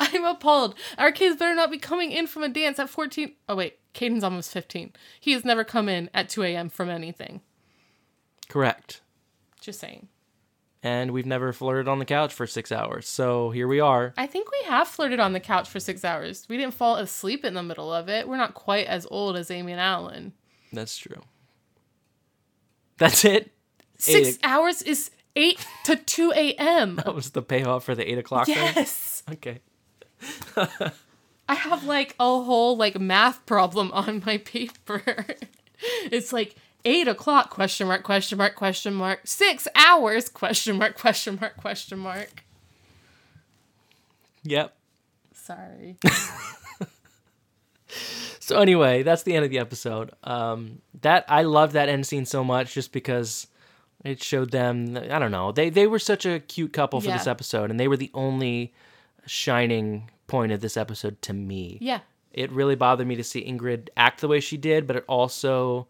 I'm appalled. Our kids better not be coming in from a dance at 14. Oh, wait. Caden's almost 15. He has never come in at 2 a.m. from anything. correct. Just saying. And we've never flirted on the couch for six hours. So here we are. I think we have flirted on the couch for six hours. We didn't fall asleep in the middle of it. We're not quite as old as Amy and Alan. That's true. That's it. Six Eight- hours is 8 to 2 a.m. *laughs* That was the payoff for the eight o'clock thing. Yes. Okay. *laughs* I have like a whole like math problem *laughs* on my paper. it's like eight o'clock question mark question mark question mark six hours question mark question mark question mark. Yep. Sorry. *laughs* So anyway, that's the end of the episode. Um, that I loved that end scene so much, just because it showed them. I don't know. They they were such a cute couple for this episode, and they were the only shining point of this episode to me. Yeah. it really bothered me to see Ingrid act the way she did, but it also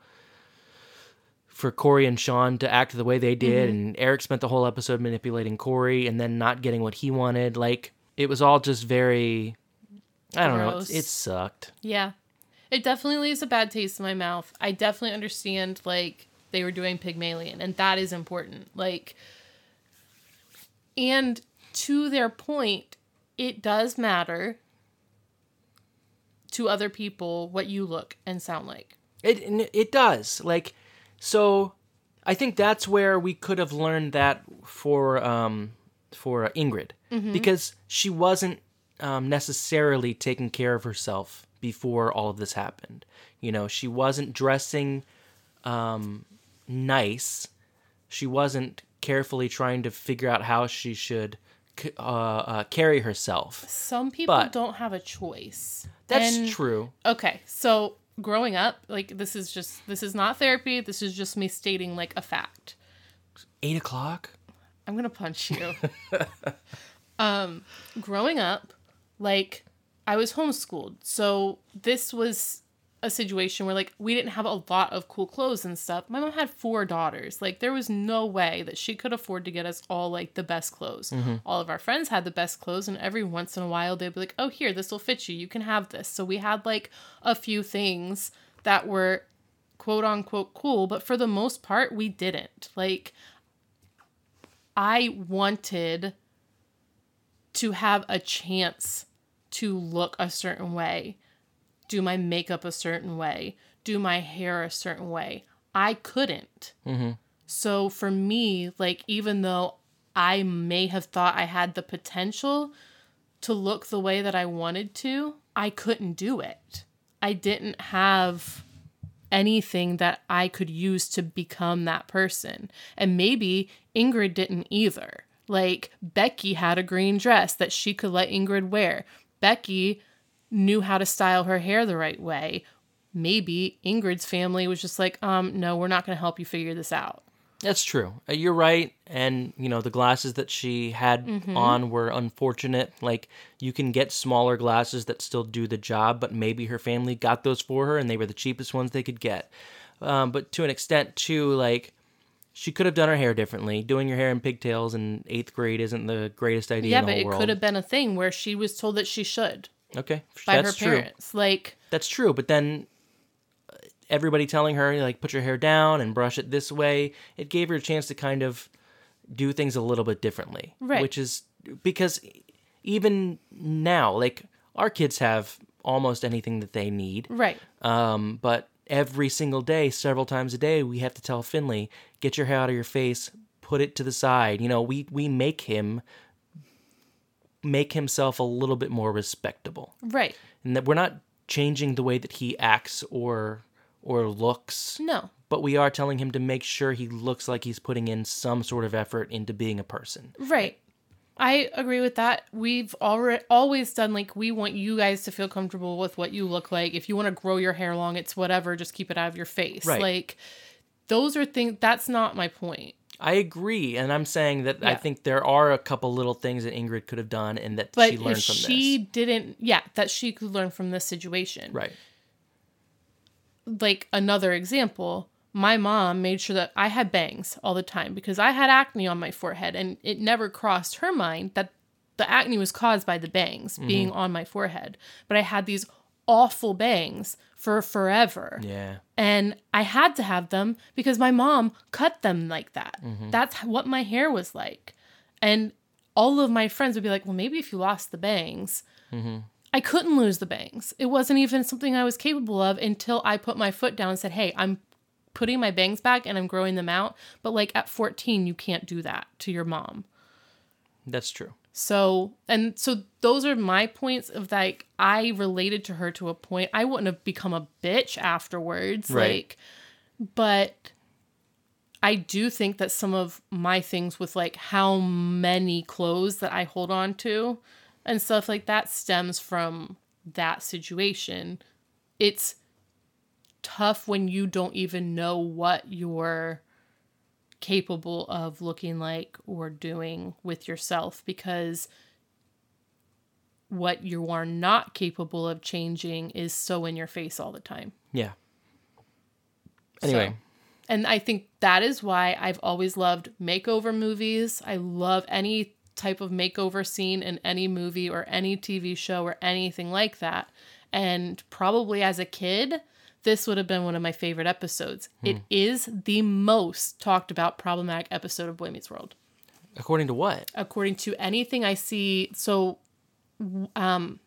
for Corey and Shawn to act the way they did, Mm-hmm. and Eric spent the whole episode manipulating Corey and then not getting what he wanted. Like it was all just very, I don't know, it, it sucked. Yeah. It definitely leaves a bad taste in my mouth. I definitely understand like they were doing Pygmalion and that is important. Like and to their point, it does matter to other people what you look and sound like. It it does like so. I think that's where we could have learned that for um for Ingrid because she wasn't um, necessarily taking care of herself before all of this happened. You know, she wasn't dressing um, nice. She wasn't carefully trying to figure out how she should uh, uh, carry herself. Some people But- don't have a choice. That's And- true. Okay, so growing up, like this is just this is not therapy. This is just me stating like a fact. Eight o'clock. I'm gonna punch you. *laughs* um, growing up, like I was homeschooled, so this was a situation where like we didn't have a lot of cool clothes and stuff. My mom had four daughters. Like there was no way that she could afford to get us all like the best clothes. Mm-hmm. All of our friends had the best clothes and every once in a while they'd be like, "Oh, here, this will fit you. You can have this." So we had like a few things that were quote unquote cool, but for the most part we didn't. Like I wanted to have a chance to look a certain way, do my makeup a certain way, do my hair a certain way. I couldn't. Mm-hmm. So for me, like even though I may have thought I had the potential to look the way that I wanted to, I couldn't do it. I didn't have anything that I could use to become that person. And maybe Ingrid didn't either. Like Becky had a green dress that she could let Ingrid wear. Becky knew how to style her hair the right way. Maybe Ingrid's family was just like, um, no, we're not going to help you figure this out. That's true. Uh, You're right. And, you know, the glasses that she had Mm-hmm. on were unfortunate. Like, you can get smaller glasses that still do the job, but maybe her family got those for her and they were the cheapest ones they could get. Um, but to an extent, too, like, she could have done her hair differently. Doing your hair in pigtails in eighth grade isn't the greatest idea Yeah, in the but it world. could have been a thing where she was told that she should Okay, by that's her true. parents. Like, That's true, but then uh, everybody telling her like put your hair down and brush it this way, it gave her a chance to kind of do things a little bit differently. Right. Which is because even now, like our kids have almost anything that they need. right. Um, but every single day, several times a day, we have to tell Finley, get your hair out of your face, put it to the side. You know, we we make him make himself a little bit more respectable Right. and that we're not changing the way that he acts or or looks No. but we are telling him to make sure he looks like he's putting in some sort of effort into being a person Right. I agree with that. We've already always done like we want you guys to feel comfortable with what you look like. If you want to grow your hair long, it's whatever, just keep it out of your face. Right. Like those are things that's not my point. I agree and i'm saying that i think there are a couple little things that ingrid could have done and that But she learned if from she this didn't yeah, that she could learn from this situation. right like another example, my mom made sure that I had bangs all the time because I had acne on my forehead and it never crossed her mind that the acne was caused by the bangs mm-hmm. being on my forehead. But I had these awful bangs for forever. yeah And I had to have them because my mom cut them like that. Mm-hmm. That's what my hair was like. And all of my friends would be like, well, maybe if you lost the bangs. Mm-hmm. I couldn't lose the bangs. It wasn't even something I was capable of until I put my foot down and said, hey, I'm putting my bangs back and I'm growing them out. But like at 14, you can't do that to your mom. that's true So, and so those are my points of like, I related to her to a point. I wouldn't have become a bitch afterwards. Right. Like, but I do think that some of my things with like how many clothes that I hold on to and stuff like that stems from that situation. It's tough when you don't even know what you're capable of looking like or doing with yourself because what you are not capable of changing is so in your face all the time. yeah anyway So- and I think that is why I've always loved makeover movies. I love any type of makeover scene in any movie or any TV show or anything like that. And probably as a kid, this would have been one of my favorite episodes. It is the most talked about problematic episode of Boy Meets World according to what according to anything I see. So, um,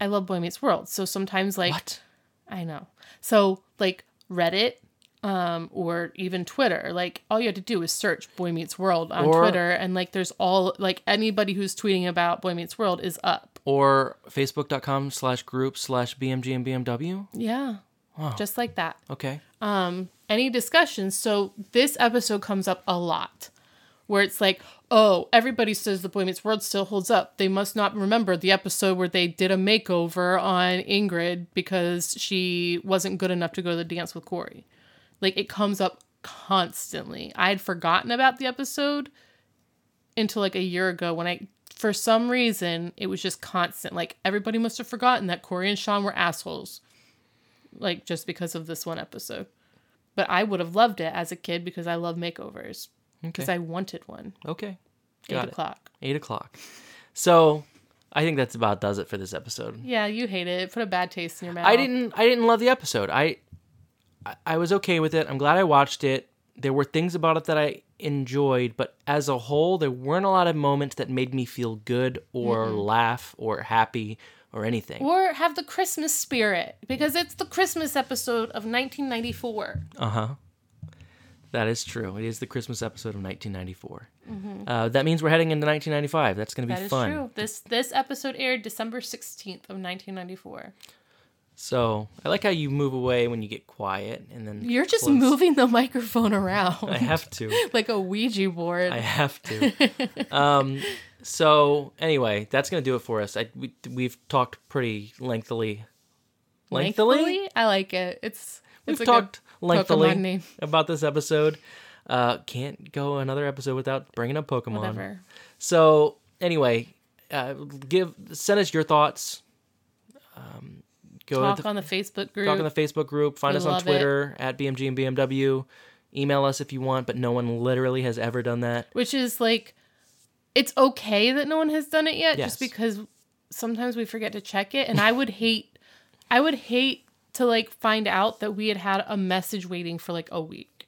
I love Boy Meets World. So sometimes, like, what I know. So, like Reddit, um, or even Twitter, like all you have to do is search Boy Meets World on Or- Twitter, and like there's all like anybody who's tweeting about Boy Meets World is up. or facebook.com slash group slash bmg and bmw Yeah, just like that. okay Um, any discussions. So this episode comes up a lot where it's like, oh, everybody says the Boy Meets World still holds up. They must not remember the episode where they did a makeover on Ingrid because she wasn't good enough to go to the dance with Corey. Like it comes up constantly. I had forgotten about the episode until like a year ago when I for some reason it was just constant. Like everybody must have forgotten that Corey and Shawn were assholes. Like just because of this one episode. But I would have loved it as a kid because I love makeovers. Because okay I wanted one. okay Eight it o'clock. eight o'clock so i think that's about does it for this episode Yeah, you hate it. It put a bad taste in your mouth. I didn't I didn't love the episode. I I- I was okay with it. I'm glad I watched it. There were things about it that I enjoyed, but as a whole, there weren't a lot of moments that made me feel good or laugh or happy or anything. Or have the Christmas spirit because it's the Christmas episode of 1994. Uh huh. That is true. It is the Christmas episode of 1994. Mm-hmm. Uh, that means we're heading into 1995. That's going to be That is fun. true. This this episode aired December 16th of 1994. So I like how you move away when you get quiet, and then You're just close. moving the microphone around *laughs* I have to. *laughs* like a Ouija board. I have to. *laughs* um, so anyway, that's gonna do it for us. I we, we've talked pretty lengthily. Lengthily, Lengthily? I like it. It's we've a talked lengthily about this episode. Uh, can't go another episode without bringing up Pokemon. Whatever. So anyway, uh, give send us your thoughts. Um, go Talk the, on the Facebook group. talk on the Facebook group. Find We us on love it. Twitter at BMG and BMW. Email us if you want, but no one literally has ever done that. which is like it's okay that no one has done it yet Yes. just because sometimes we forget to check it and i would hate i would hate to like find out that we had had a message waiting for like a week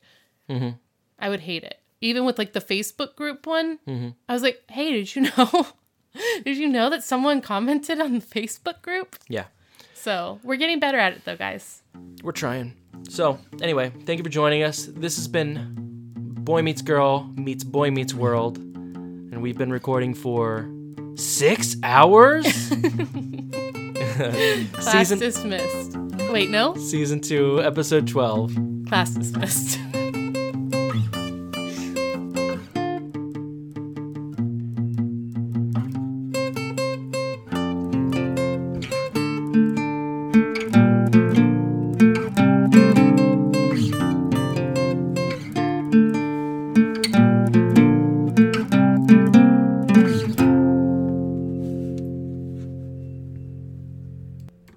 Mm-hmm. i would hate it even with like the facebook group one Mm-hmm. i was like hey did you know *laughs* did you know that someone commented on the facebook group Yeah. so we're getting better at it though guys We're trying. So, anyway, thank you for joining us. This has been Boy Meets Girl Meets Boy Meets World. We've been recording for six hours? *laughs* class season, dismissed wait no season two, episode 12. class dismissed